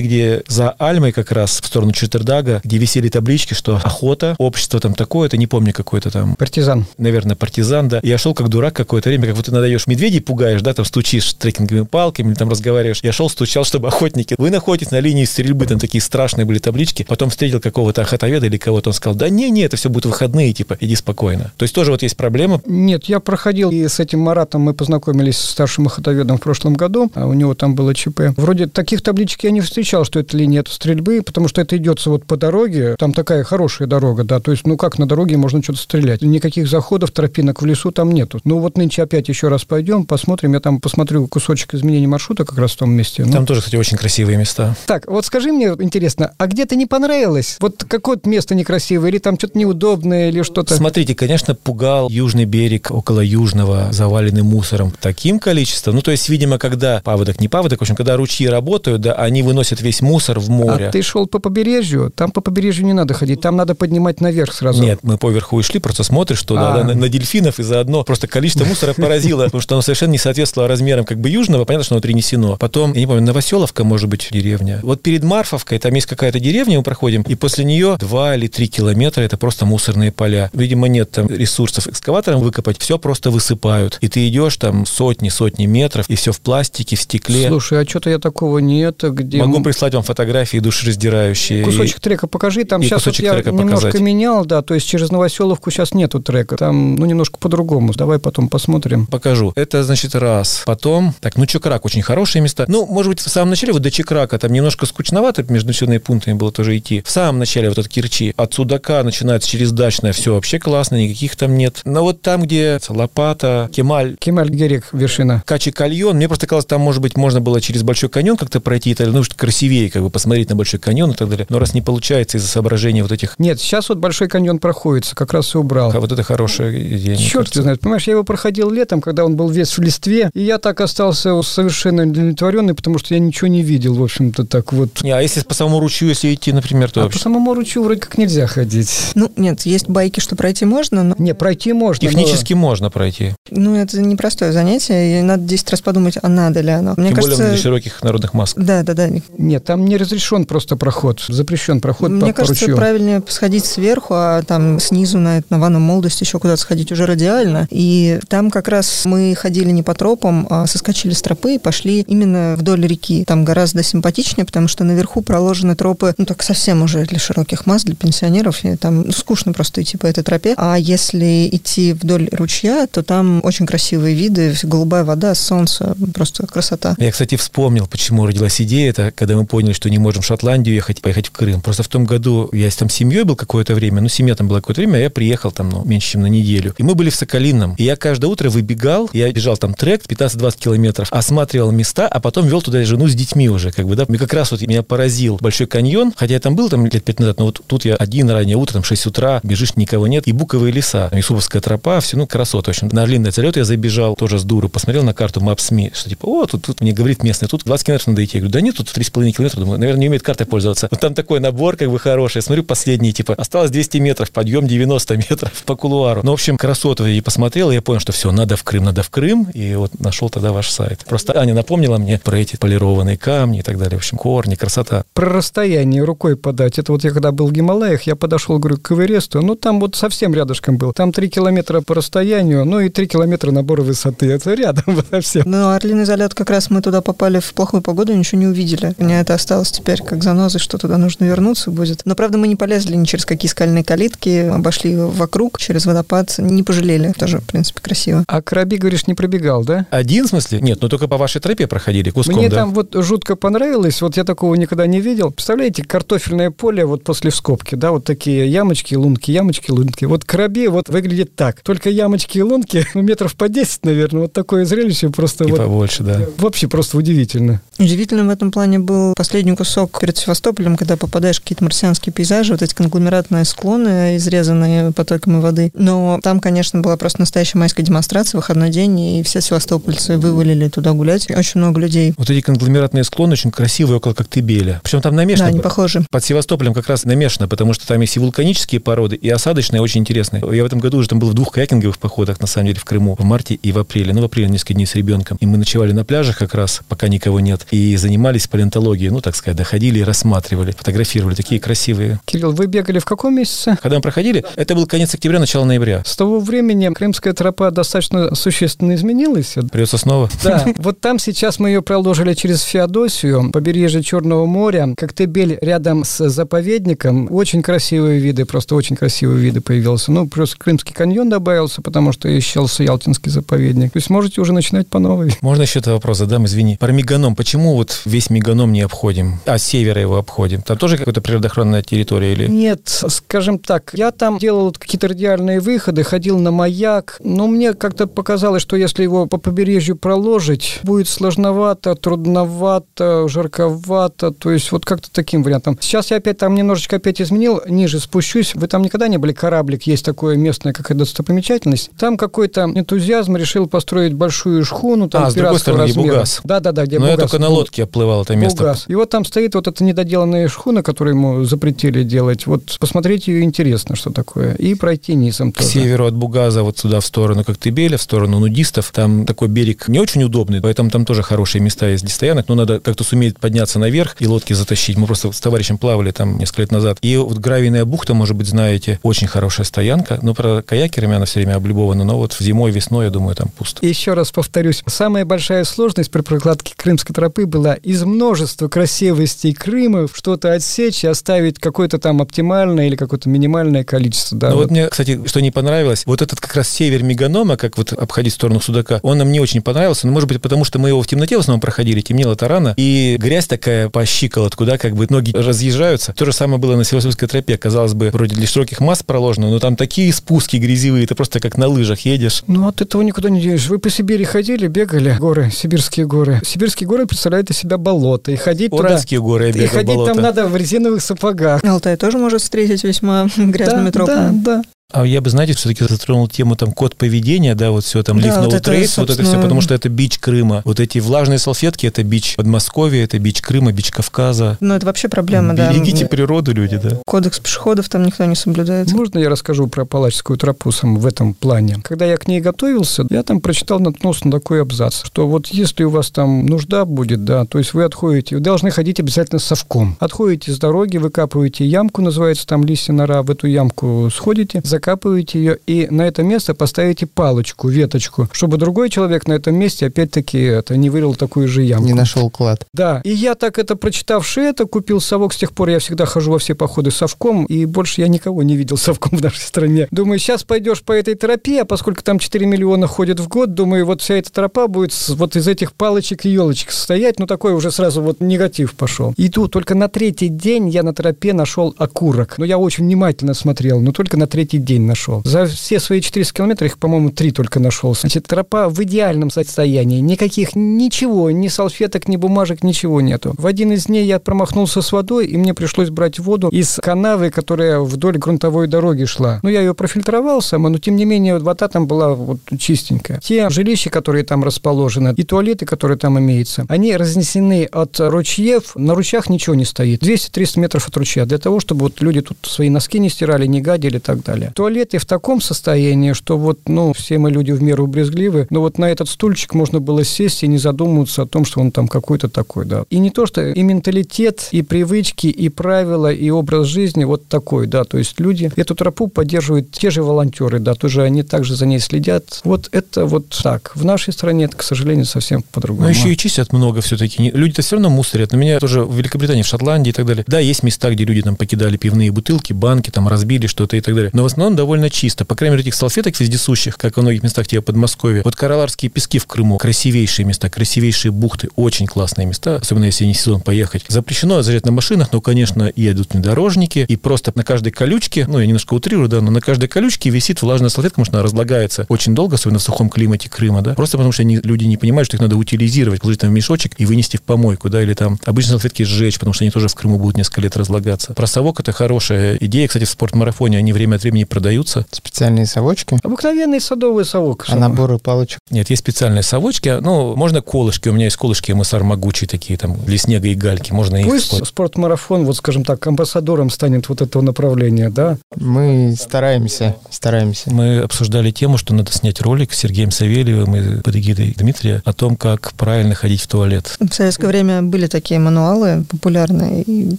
где за Альмой как раз в сторону Четвердага, где висели таблички, что охота, общество там такое-то, не помню, какой-то там... Партизан. Наверное, партизан, да. Я шел как дурак какое-то время, как вот ты надаешь медведей пугаешь, да, там стучишь трекинговыми палками, или там разговариваешь. Я шел, стучал, чтобы охотники. Вы находитесь на линии стрельбы, там такие страшные были таблички. Потом встретил какого-то охотоведа или кого-то, он сказал, да не, не, это все будут выходные, типа, иди спокойно. То есть тоже вот есть проблема. Нет, я проходил, и с этим Маратом мы познакомились с старшим охотоведом в прошлом году, а у него там было ЧП. Вроде таких табличек я не встречал, что это линия стрельбы, потому что это идется вот по дороге, там такая хорошая дорога, да, то есть, ну как на дороге можно что-то стрелять? Никаких заходов, тропинок в лесу там нету. Ну вот нынче опять еще раз пойдем, посмотрим, я там посмотрю кусочек изменения маршрута как раз в том месте. Ну. Там тоже, кстати, очень красивые места. Так, вот скажи мне, интересно, а где-то не понравилось? Вот какое-то место некрасивое, или там что-то неудобное, или что-то? Смотрите, конечно, пугал южный берег около Южного, заваленный мусором таким количеством. Ну, то есть, видимо, когда паводок паводок, не паводок, в общем, когда ручьи работают, да, они выносят весь мусор в море. А ты шел по побережью, там по побережью не надо ходить, там надо поднимать наверх сразу. Нет, мы поверху и шли, просто смотришь туда, А. да, на, на дельфинов, и заодно просто количество мусора поразило, потому что оно совершенно не соответствовало размерам как бы южного, понятно, что оно перенесено. Потом, я не помню, Новоселовка, может быть, деревня. Вот перед Марфовкой там есть какая-то деревня, мы проходим, и после нее 2 или 3 километра это просто мусорные поля. Видимо, нет там ресурсов экскаватором выкопать, все просто высыпают. И ты идешь там сотни-сотни метров, и все в пластике, в стекле. Слушай, а что-то я такого нет, где... Могу прислать вам фотографии душераздирающие. Кусочек И- трека покажи, там и сейчас вот я трека немножко показать. менял, да, то есть через Новоселовку сейчас нету трека, там, ну, немножко по-другому, давай потом посмотрим. Покажу. Это, значит, раз. Потом, так, ну, Чекрак очень хорошие места. Ну, может быть, в самом начале, вот до Чекрака, там немножко скучновато между населенными пунктами было тоже идти. В самом начале вот от Кирчи, от Судака начинается через Дачное, все вообще классно, никаких там нет. Но вот там, где Лопата, Кемаль, Кемаль-Герек, вершина. Качи Кальон, мне просто казалось, там, может быть, можно было через Большой каньон как-то пройти, далее. ну, что красивее, как бы, посмотреть на Большой каньон и так далее. Но раз не получается из-за соображения вот этих, Нет, сейчас вот Большой каньон проходится, как раз и убрал. а вот это хорошая идея, мне Черт ты знает, понимаешь, я его проходил летом, когда он был весь в листве, и я так остался совершенно удовлетворенный, потому что я ничего не видел, в общем-то, так вот. Не, а если по самому ручью, если идти, например, то А по вообще самому ручью вроде как нельзя ходить. Ну, нет, есть байки, что пройти можно, но Не, пройти можно. но- технически можно пройти. ну, это непростое занятие, и надо 10 раз подумать, а надо ли оно. Мне Тем более кажется, для широких народных масс. да, да, да. Нет, там не разрешен просто проход, запрещен проход по, Мне по кажется, ручью. правильнее сходить сверху, а там снизу на, на ванну молодости еще куда-то сходить уже радиально. И там как раз мы ходили не по тропам, а соскочили с тропы и пошли именно вдоль реки. Там гораздо симпатичнее, потому что наверху проложены тропы, ну так совсем уже для широких масс, для пенсионеров. И там ну, скучно просто идти по этой тропе. А если идти вдоль ручья, то там очень красивые виды, голубая вода, солнце, просто красота. Я, кстати, вспомнил, почему родилась идея. Это когда мы поняли, что не можем в Шотландию ехать, поехать в Крым. Просто в том году я там семьей был какое-то время, ну, семья там была какое-то время, а я приехал там, ну, меньше, чем на неделю. И мы были в Соколином. И я каждое утро выбегал, я бежал там трек 15-20 километров, осматривал места, а потом вел туда жену с детьми уже, как бы, да. И как раз вот меня поразил Большой каньон, хотя я там был там лет пять назад, но вот тут я один раннее утро, там 6 утра, бежишь, никого нет, и буковые леса, Юсуповская тропа, все, ну, красота, в общем. На длинный залет я забежал тоже с дуру, посмотрел на карту Maps.me, что типа, о, тут, тут мне говорит местный, тут 20 километров надо идти. Я говорю, да нет, тут 3,5 километра, думаю, наверное, не умеет картой пользоваться. Но там такой набор как бы хороший. Я смотрю, последний, типа, осталось 200 метров, подъем 90 метров по кулуару. Ну, в общем, красоту и посмотрел, и я понял, что все, надо в Крым, надо в Крым, и вот нашел тогда ваш сайт. Просто Аня напомнила мне про эти полированные камни и так далее. В общем, корни, красота. Про расстояние рукой подать. Это вот я когда был в Гималаях, я подошел, говорю, к Эвересту, ну там вот совсем рядышком был. Там 3 километра по расстоянию, ну и 3 километра набора высоты. Это рядом совсем. Ну, Орлиный залет как раз мы туда попали в плохую погоду, ничего не увидели. У меня это осталось теперь как занозы, что туда нужно вернуться будет. Но, правда, мы не полезли ни через какие скальные калитки, обошли вокруг, через водопад, не пожалели. Тоже, в принципе, красиво. А Краби, говоришь, не пробегал, да? Один, в смысле? Нет, ну только по вашей тропе проходили, куском, Мне да? там вот жутко понравилось, вот я такого никогда не видел. Представляете, картофельное поле вот после вскопки, да, вот такие ямочки, лунки, ямочки, лунки. Вот Краби вот выглядит так. Только ямочки и лунки, ну, метров по 10, наверное, вот такое зрелище просто И вот... побольше, да. Вообще просто удивительно. Удивительным в этом плане был последний кусок перед Севастополем, когда попадаешь в какие-то марсианские пейзажи, вот эти конгломератные склоны, изрезанные потоками воды. Но там, конечно, была просто настоящая майская демонстрация, выходной день, и все севастопольцы вывалили туда гулять. Очень много людей. Вот эти конгломератные склоны очень красивые около Коктебеля. Причем там намешано. Да, они похожи. Под Севастополем как раз намешано, потому что там есть и вулканические породы, и осадочные очень интересные. Я в этом году уже там был в двух каякинговых походах, на самом деле, в Крыму, в марте и в апреле. Ну, в апреле несколько дней с ребенком. И мы ночевали на пляжах как раз, пока никого нет, и занимались палеонтологией, ну, так сказать, доходили и рассматривали, фотографировали. Такие красивые. Кирилл, вы бегали в каком месяце? Когда мы проходили, это был конец октября, начало ноября. С того времени Крымская тропа достаточно существенно изменилась. Придется снова. Да, вот там сейчас мы ее проложили через Феодосию, побережье Черного моря, Коктебель рядом с заповедником. Очень красивые виды, просто очень красивые виды появился. Ну, плюс Крымский каньон добавился, потому что исчелся Ялтинский заповедник. То есть можете уже начинать по новой. Можно еще этот вопрос задам, извини. Про Меганом. Почему вот весь Меганом не обходим, а с севера его обходим? Там тоже какая-то природоохранная территория или... Нет, скажем так, я там делал какие-то радиальные выходы, ходил на маяк, но мне как-то показалось, что если его по побережью проложить, будет сложновато, трудновато, жарковато, то есть вот как-то таким вариантом. Сейчас я опять там немножечко опять изменил, ниже спущусь. Вы там никогда не были? Кораблик, есть такое местное какая-то достопримечательность. Там какой-то энтузиазм решил построить большую шхуну, там А, пиратского размера. Бугас. Да-да-да, где Но я Бугас. только на лодке оплывал это место. Бугас. И вот там стоит вот эта недоделанная шхуна, которую ему запретили делать. Вот посмотреть ее интересно, что такое. И пройти низом К тоже. северу от Бугаза, вот сюда, в сторону Коктебеля, в сторону нудистов, там такой берег не очень удобный, поэтому там тоже хорошие места есть для стоянок, но надо как-то суметь подняться наверх и лодки затащить. Мы просто с товарищем плавали там несколько лет назад. И вот Гравийная бухта, может быть, знаете, очень хорошая стоянка. Ну, про каякерами она все время облюбована, но вот зимой, весной, я думаю, там пусто. Еще раз повторюсь, самая большая сложность при прокладке Крымской тропы была из множества красивостей Крыма что-то отсечь и оставить какое-то там оптимальное или какое-то минимальное количество. Да, Ну вот вот. мне, кстати, что не понравилось, вот этот как раз север Меганома, как вот обходить в сторону Судака, он нам не очень понравился, но может быть потому, что мы его в темноте в основном проходили, темнело-то рано, и грязь такая по щиколотку, да, как бы ноги разъезжаются. То же самое было на Севастопольской тропе, казалось бы, вроде для широких масс проложено, но там такие спуски грязевые, ты просто как на лыжах едешь. Ну, от этого никуда не денешь. Вы по Сибири ходили, бегали, горы, сибирские горы. Сибирские горы представляют из себя болото. И ходить Уральские горы туда... И бегал, ходить болото. там надо в резиновых сапогах. Алтай тоже может встретить весьма грязными да, тропами. Да, да. А я бы, знаете, все-таки затронул тему там код поведения, да, вот все там Да, live вот no это, trace, вот это все, собственно, потому что это бич Крыма. Вот эти влажные салфетки, это бич Подмосковья, это бич Крыма, бич Кавказа. Ну, это вообще проблема, да. Берегите природу, люди, да. Кодекс пешеходов там никто не соблюдает. Можно я расскажу про Палачскую тропу сам в этом плане? Когда я к ней готовился, я там прочитал, наткнулся на такой абзац, что вот если у вас там нужда будет, да, то есть вы отходите, вы должны ходить обязательно совком. Отходите с дороги, выкапываете ямку, называется там листья нора, в эту ямку сходите, закапываете ее и на это место поставите палочку, веточку, чтобы другой человек на этом месте опять-таки это не вырыл такую же ямку. Не нашел клад. Да, и я так это, прочитавши это, купил совок. С тех пор я всегда хожу во все походы совком, и больше я никого не видел совком в нашей стране. Думаю, сейчас пойдешь по этой тропе, а поскольку там 4 миллиона ходит в год, думаю, вот вся эта тропа будет вот из этих палочек и елочек состоять. Ну, такой уже сразу вот негатив пошел. И тут только на третий день я на тропе нашел окурок. Но я очень внимательно смотрел, но только на третий день нашел. За все свои 400 километров их, по-моему, три только нашел. Значит, тропа в идеальном состоянии. Никаких, ничего, ни салфеток, ни бумажек, ничего нету. В один из дней я промахнулся с водой, и мне пришлось брать воду из канавы, которая вдоль грунтовой дороги шла. Ну, я ее профильтровал сама, но тем не менее вода там была вот чистенькая. Те жилища, которые там расположены, и туалеты, которые там имеются, они разнесены от ручьев, на ручьях ничего не стоит. 200-300 метров от ручья, для того, чтобы вот люди тут свои носки не стирали, не гадили и так далее. Туалеты в таком состоянии, что вот, ну, все мы люди в меру брезгливы, но вот на этот стульчик можно было сесть и не задумываться о том, что он там какой-то такой, да. И не то, что и менталитет, и привычки, и правила, и образ жизни вот такой, да, то есть люди эту тропу поддерживают те же волонтеры, да, тоже они также за ней следят. Вот это вот так. В нашей стране это, к сожалению, совсем по-другому. Но еще и чистят много все-таки. Люди-то все равно мусорят. На меня тоже в Великобритании, в Шотландии и так далее. Да, есть места, где люди там покидали пивные бутылки, банки, там разбили что-то и так далее. Но в основном довольно чисто. По крайней мере, этих салфеток вездесущих, как во многих местах типа Подмосковья. Вот Караларские пески в Крыму. Красивейшие места, красивейшие бухты. Очень классные места. Особенно если не сезон поехать. Запрещено заезжать на машинах, но, конечно, едут внедорожники. И просто на каждой колючке, ну, я немножко утрирую, да, но на каждой колючке висит влажная салфетка, потому что она разлагается очень долго, особенно в сухом климате Крыма, да. Просто потому что они, люди не понимают, что их надо утилизировать, положить там в мешочек и вынести в помойку, да, или там обычно салфетки сжечь, потому что они тоже в Крыму будут несколько лет разлагаться. Про совок это хорошая идея. Кстати, в спортмарафоне они время от времени продаются. Специальные совочки, Обыкновенный садовый совок. а наборы палочек. Нет, есть специальные совочки. а, Ну, можно колышки. У меня есть колышки МСР могучие такие, там, для снега и гальки. Можно их Пусть использовать. спортмарафон, вот скажем так, амбассадором станет вот этого направления, да? Мы стараемся, стараемся. Мы обсуждали тему, что надо снять ролик с Сергеем Савельевым и под эгидой Дмитрия о том, как правильно ходить в туалет. В советское время были такие мануалы популярные, и,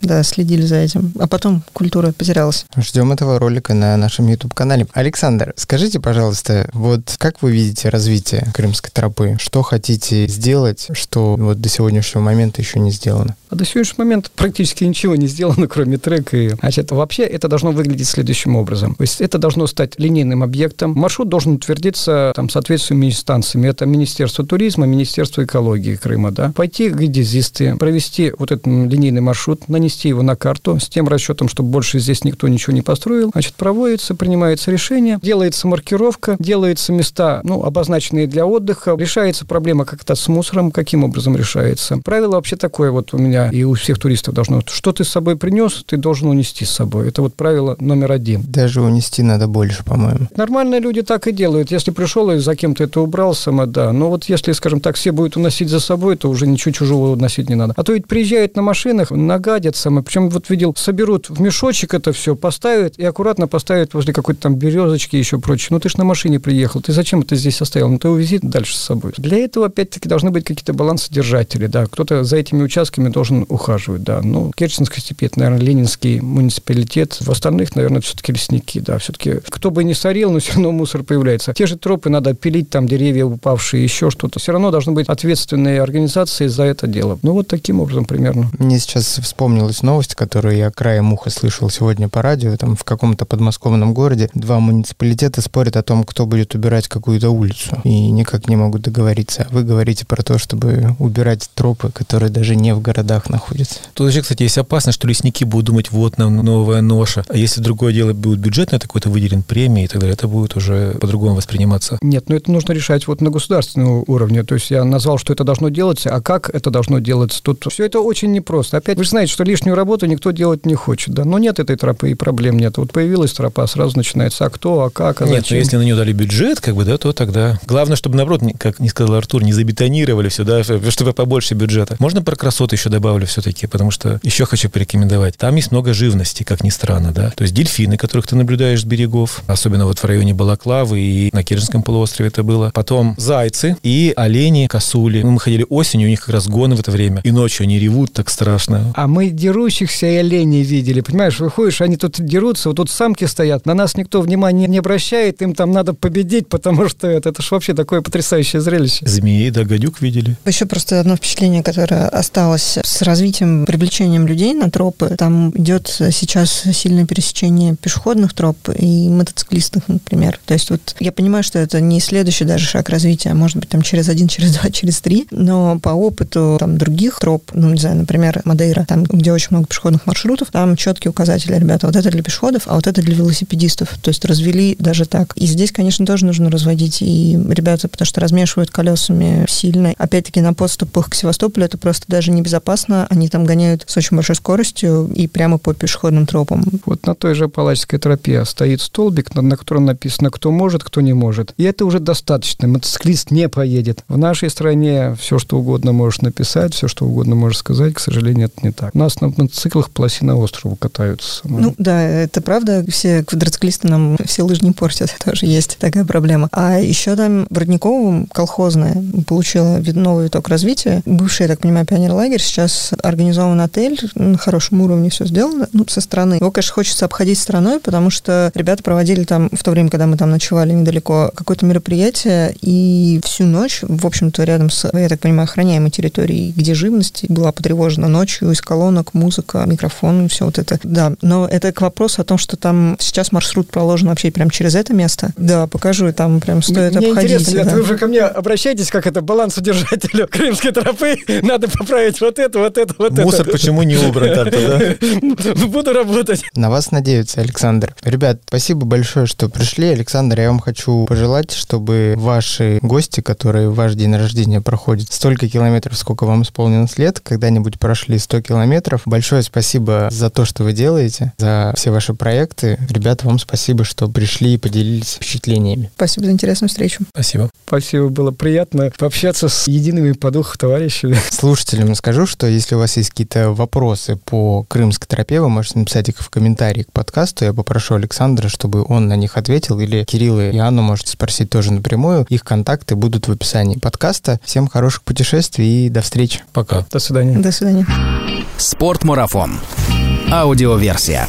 да, следили за этим. А потом культура потерялась. Ждем этого ролика на нашем YouTube-канале. Александр, скажите, пожалуйста, вот как вы видите развитие Крымской тропы? Что хотите сделать, что вот до сегодняшнего момента еще не сделано? А до сегодняшнего момента практически ничего не сделано, кроме трека. И, значит, вообще это должно выглядеть следующим образом. То есть это должно стать линейным объектом. Маршрут должен утвердиться там соответствующими инстанциями. Это Министерство туризма, Министерство экологии Крыма, да. Пойти к геодезисты, провести вот этот линейный маршрут, нанести его на карту с тем расчетом, чтобы больше здесь никто ничего не построил. Значит, проводится садится, принимается решение, делается маркировка, делаются места, ну, обозначенные для отдыха, решается проблема как-то с мусором, каким образом решается. Правило вообще такое вот у меня и у всех туристов должно, что ты с собой принес, ты должен унести с собой. Это вот правило номер один. Даже унести надо больше, по-моему. Нормальные люди так и делают. Если пришел и за кем-то это убрал сама, да. Но вот если, скажем так, все будут уносить за собой, то уже ничего чужого уносить не надо. А то ведь приезжают на машинах, нагадят самое. Причем вот видел, соберут в мешочек это все, поставят и аккуратно поставят возле какой-то там березочки и еще прочее. Ну ты ж на машине приехал, ты зачем это здесь оставил? Ну ты увези дальше с собой. Для этого, опять-таки, должны быть какие-то балансодержатели, да. Кто-то за этими участками должен ухаживать, да. Ну, Керченская степь, это, наверное, Ленинский муниципалитет. В остальных, наверное, все-таки лесники, да. Все-таки кто бы ни сорил, но все равно мусор появляется. Те же тропы надо пилить, там деревья упавшие, еще что-то. Все равно должны быть ответственные организации за это дело. Ну, вот таким образом примерно. Мне сейчас вспомнилась новость, которую я краем уха слышал сегодня по радио. Там в каком-то подмосковном городе два муниципалитета спорят о том, кто будет убирать какую-то улицу. И никак не могут договориться. Вы говорите про то, чтобы убирать тропы, которые даже не в городах находятся. Тут еще, кстати, есть опасность, что лесники будут думать, вот нам новая ноша. А если другое дело будет бюджетное, такой-то выделен премии и так далее, это будет уже по-другому восприниматься. Нет, но это нужно решать вот на государственном уровне. То есть я назвал, что это должно делаться, а как это должно делаться. Тут все это очень непросто. Опять вы же знаете, что лишнюю работу никто делать не хочет, да. Но нет этой тропы и проблем нет. Вот появилась тропа, сразу начинается, а кто, а как, а Нет, зачем. но если на нее дали бюджет, как бы, да, то тогда... Главное, чтобы, наоборот, как не сказал Артур, не забетонировали все, да, чтобы побольше бюджета. Можно про красоты еще добавлю все-таки, потому что еще хочу порекомендовать. Там есть много живности, как ни странно, да. То есть дельфины, которых ты наблюдаешь с берегов, особенно вот в районе Балаклавы и на Киржинском полуострове это было. Потом зайцы и олени, косули. Ну, мы ходили осенью, у них как раз гоны в это время. И ночью они ревут так страшно. А мы дерущихся и оленей видели. Понимаешь, выходишь, они тут дерутся, вот тут самки стоят, на нас никто внимания не обращает, им там надо победить, потому что это, это ж вообще такое потрясающее зрелище. Змеи, да, гадюк видели. Еще просто одно впечатление, которое осталось с развитием, привлечением людей на тропы. Там идет сейчас сильное пересечение пешеходных троп и мотоциклистных, например. То есть вот я понимаю, что это не следующий даже шаг развития, а может быть там через один, через два, через три, но по опыту там других троп, ну, не знаю, например, Мадейра, там, где очень много пешеходных маршрутов, там четкие указатели, ребята, вот это для пешеходов, а вот это для велосипедистов. То есть развели даже так. И здесь, конечно, тоже нужно разводить и ребята, потому что размешивают колесами сильно. Опять-таки на подступах к Севастополю это просто даже небезопасно. Они там гоняют с очень большой скоростью и прямо по пешеходным тропам. Вот на той же Палачской тропе стоит столбик, на, на котором написано, кто может, кто не может. И это уже достаточно. Мотоциклист не поедет. В нашей стране все, что угодно можешь написать, все, что угодно можешь сказать. К сожалению, это не так. У нас на мотоциклах по Лосиноострову катаются. Ну да, это правда. Все квадроциклисты нам все лыжи не портят. Тоже есть такая проблема. А еще там в Родниковом колхозная получила новый виток развития. Бывший, я так понимаю, пионер-лагерь. Сейчас организован отель. На хорошем уровне все сделано. Ну, со стороны. Его, конечно, хочется обходить стороной, потому что ребята проводили там, в то время, когда мы там ночевали недалеко, какое-то мероприятие. И всю ночь, в общем-то, рядом с, я так понимаю, охраняемой территорией, где живность была потревожена ночью, из колонок, музыка, микрофон, все вот это. Да, но это к вопросу о том, что там сейчас маршрут проложен вообще прям через это место. Да, покажу, и там прям стоит Мне обходить. интересно, да. вы уже ко мне обращаетесь, как это балансодержателю Крымской тропы. Надо поправить вот это, вот это, вот Мусор это. почему не убран да? Буду работать. На вас надеются, Александр. Ребят, спасибо большое, что пришли. Александр, я вам хочу пожелать, чтобы ваши гости, которые в ваш день рождения проходят столько километров, сколько вам исполнилось лет, когда-нибудь прошли 100 километров. Большое спасибо за то, что вы делаете, за все ваши проекты. Ребята, вам спасибо, что пришли и поделились впечатлениями. Спасибо за интересную встречу. Спасибо. Спасибо, было приятно пообщаться с едиными по духу товарищами. Слушателям скажу, что если у вас есть какие-то вопросы по Крымской тропе, вы можете написать их в комментарии к подкасту. Я попрошу Александра, чтобы он на них ответил, или Кирилл и Анну можете спросить тоже напрямую. Их контакты будут в описании подкаста. Всем хороших путешествий и до встречи. Пока. До свидания. До свидания. Спортмарафон. Аудиоверсия.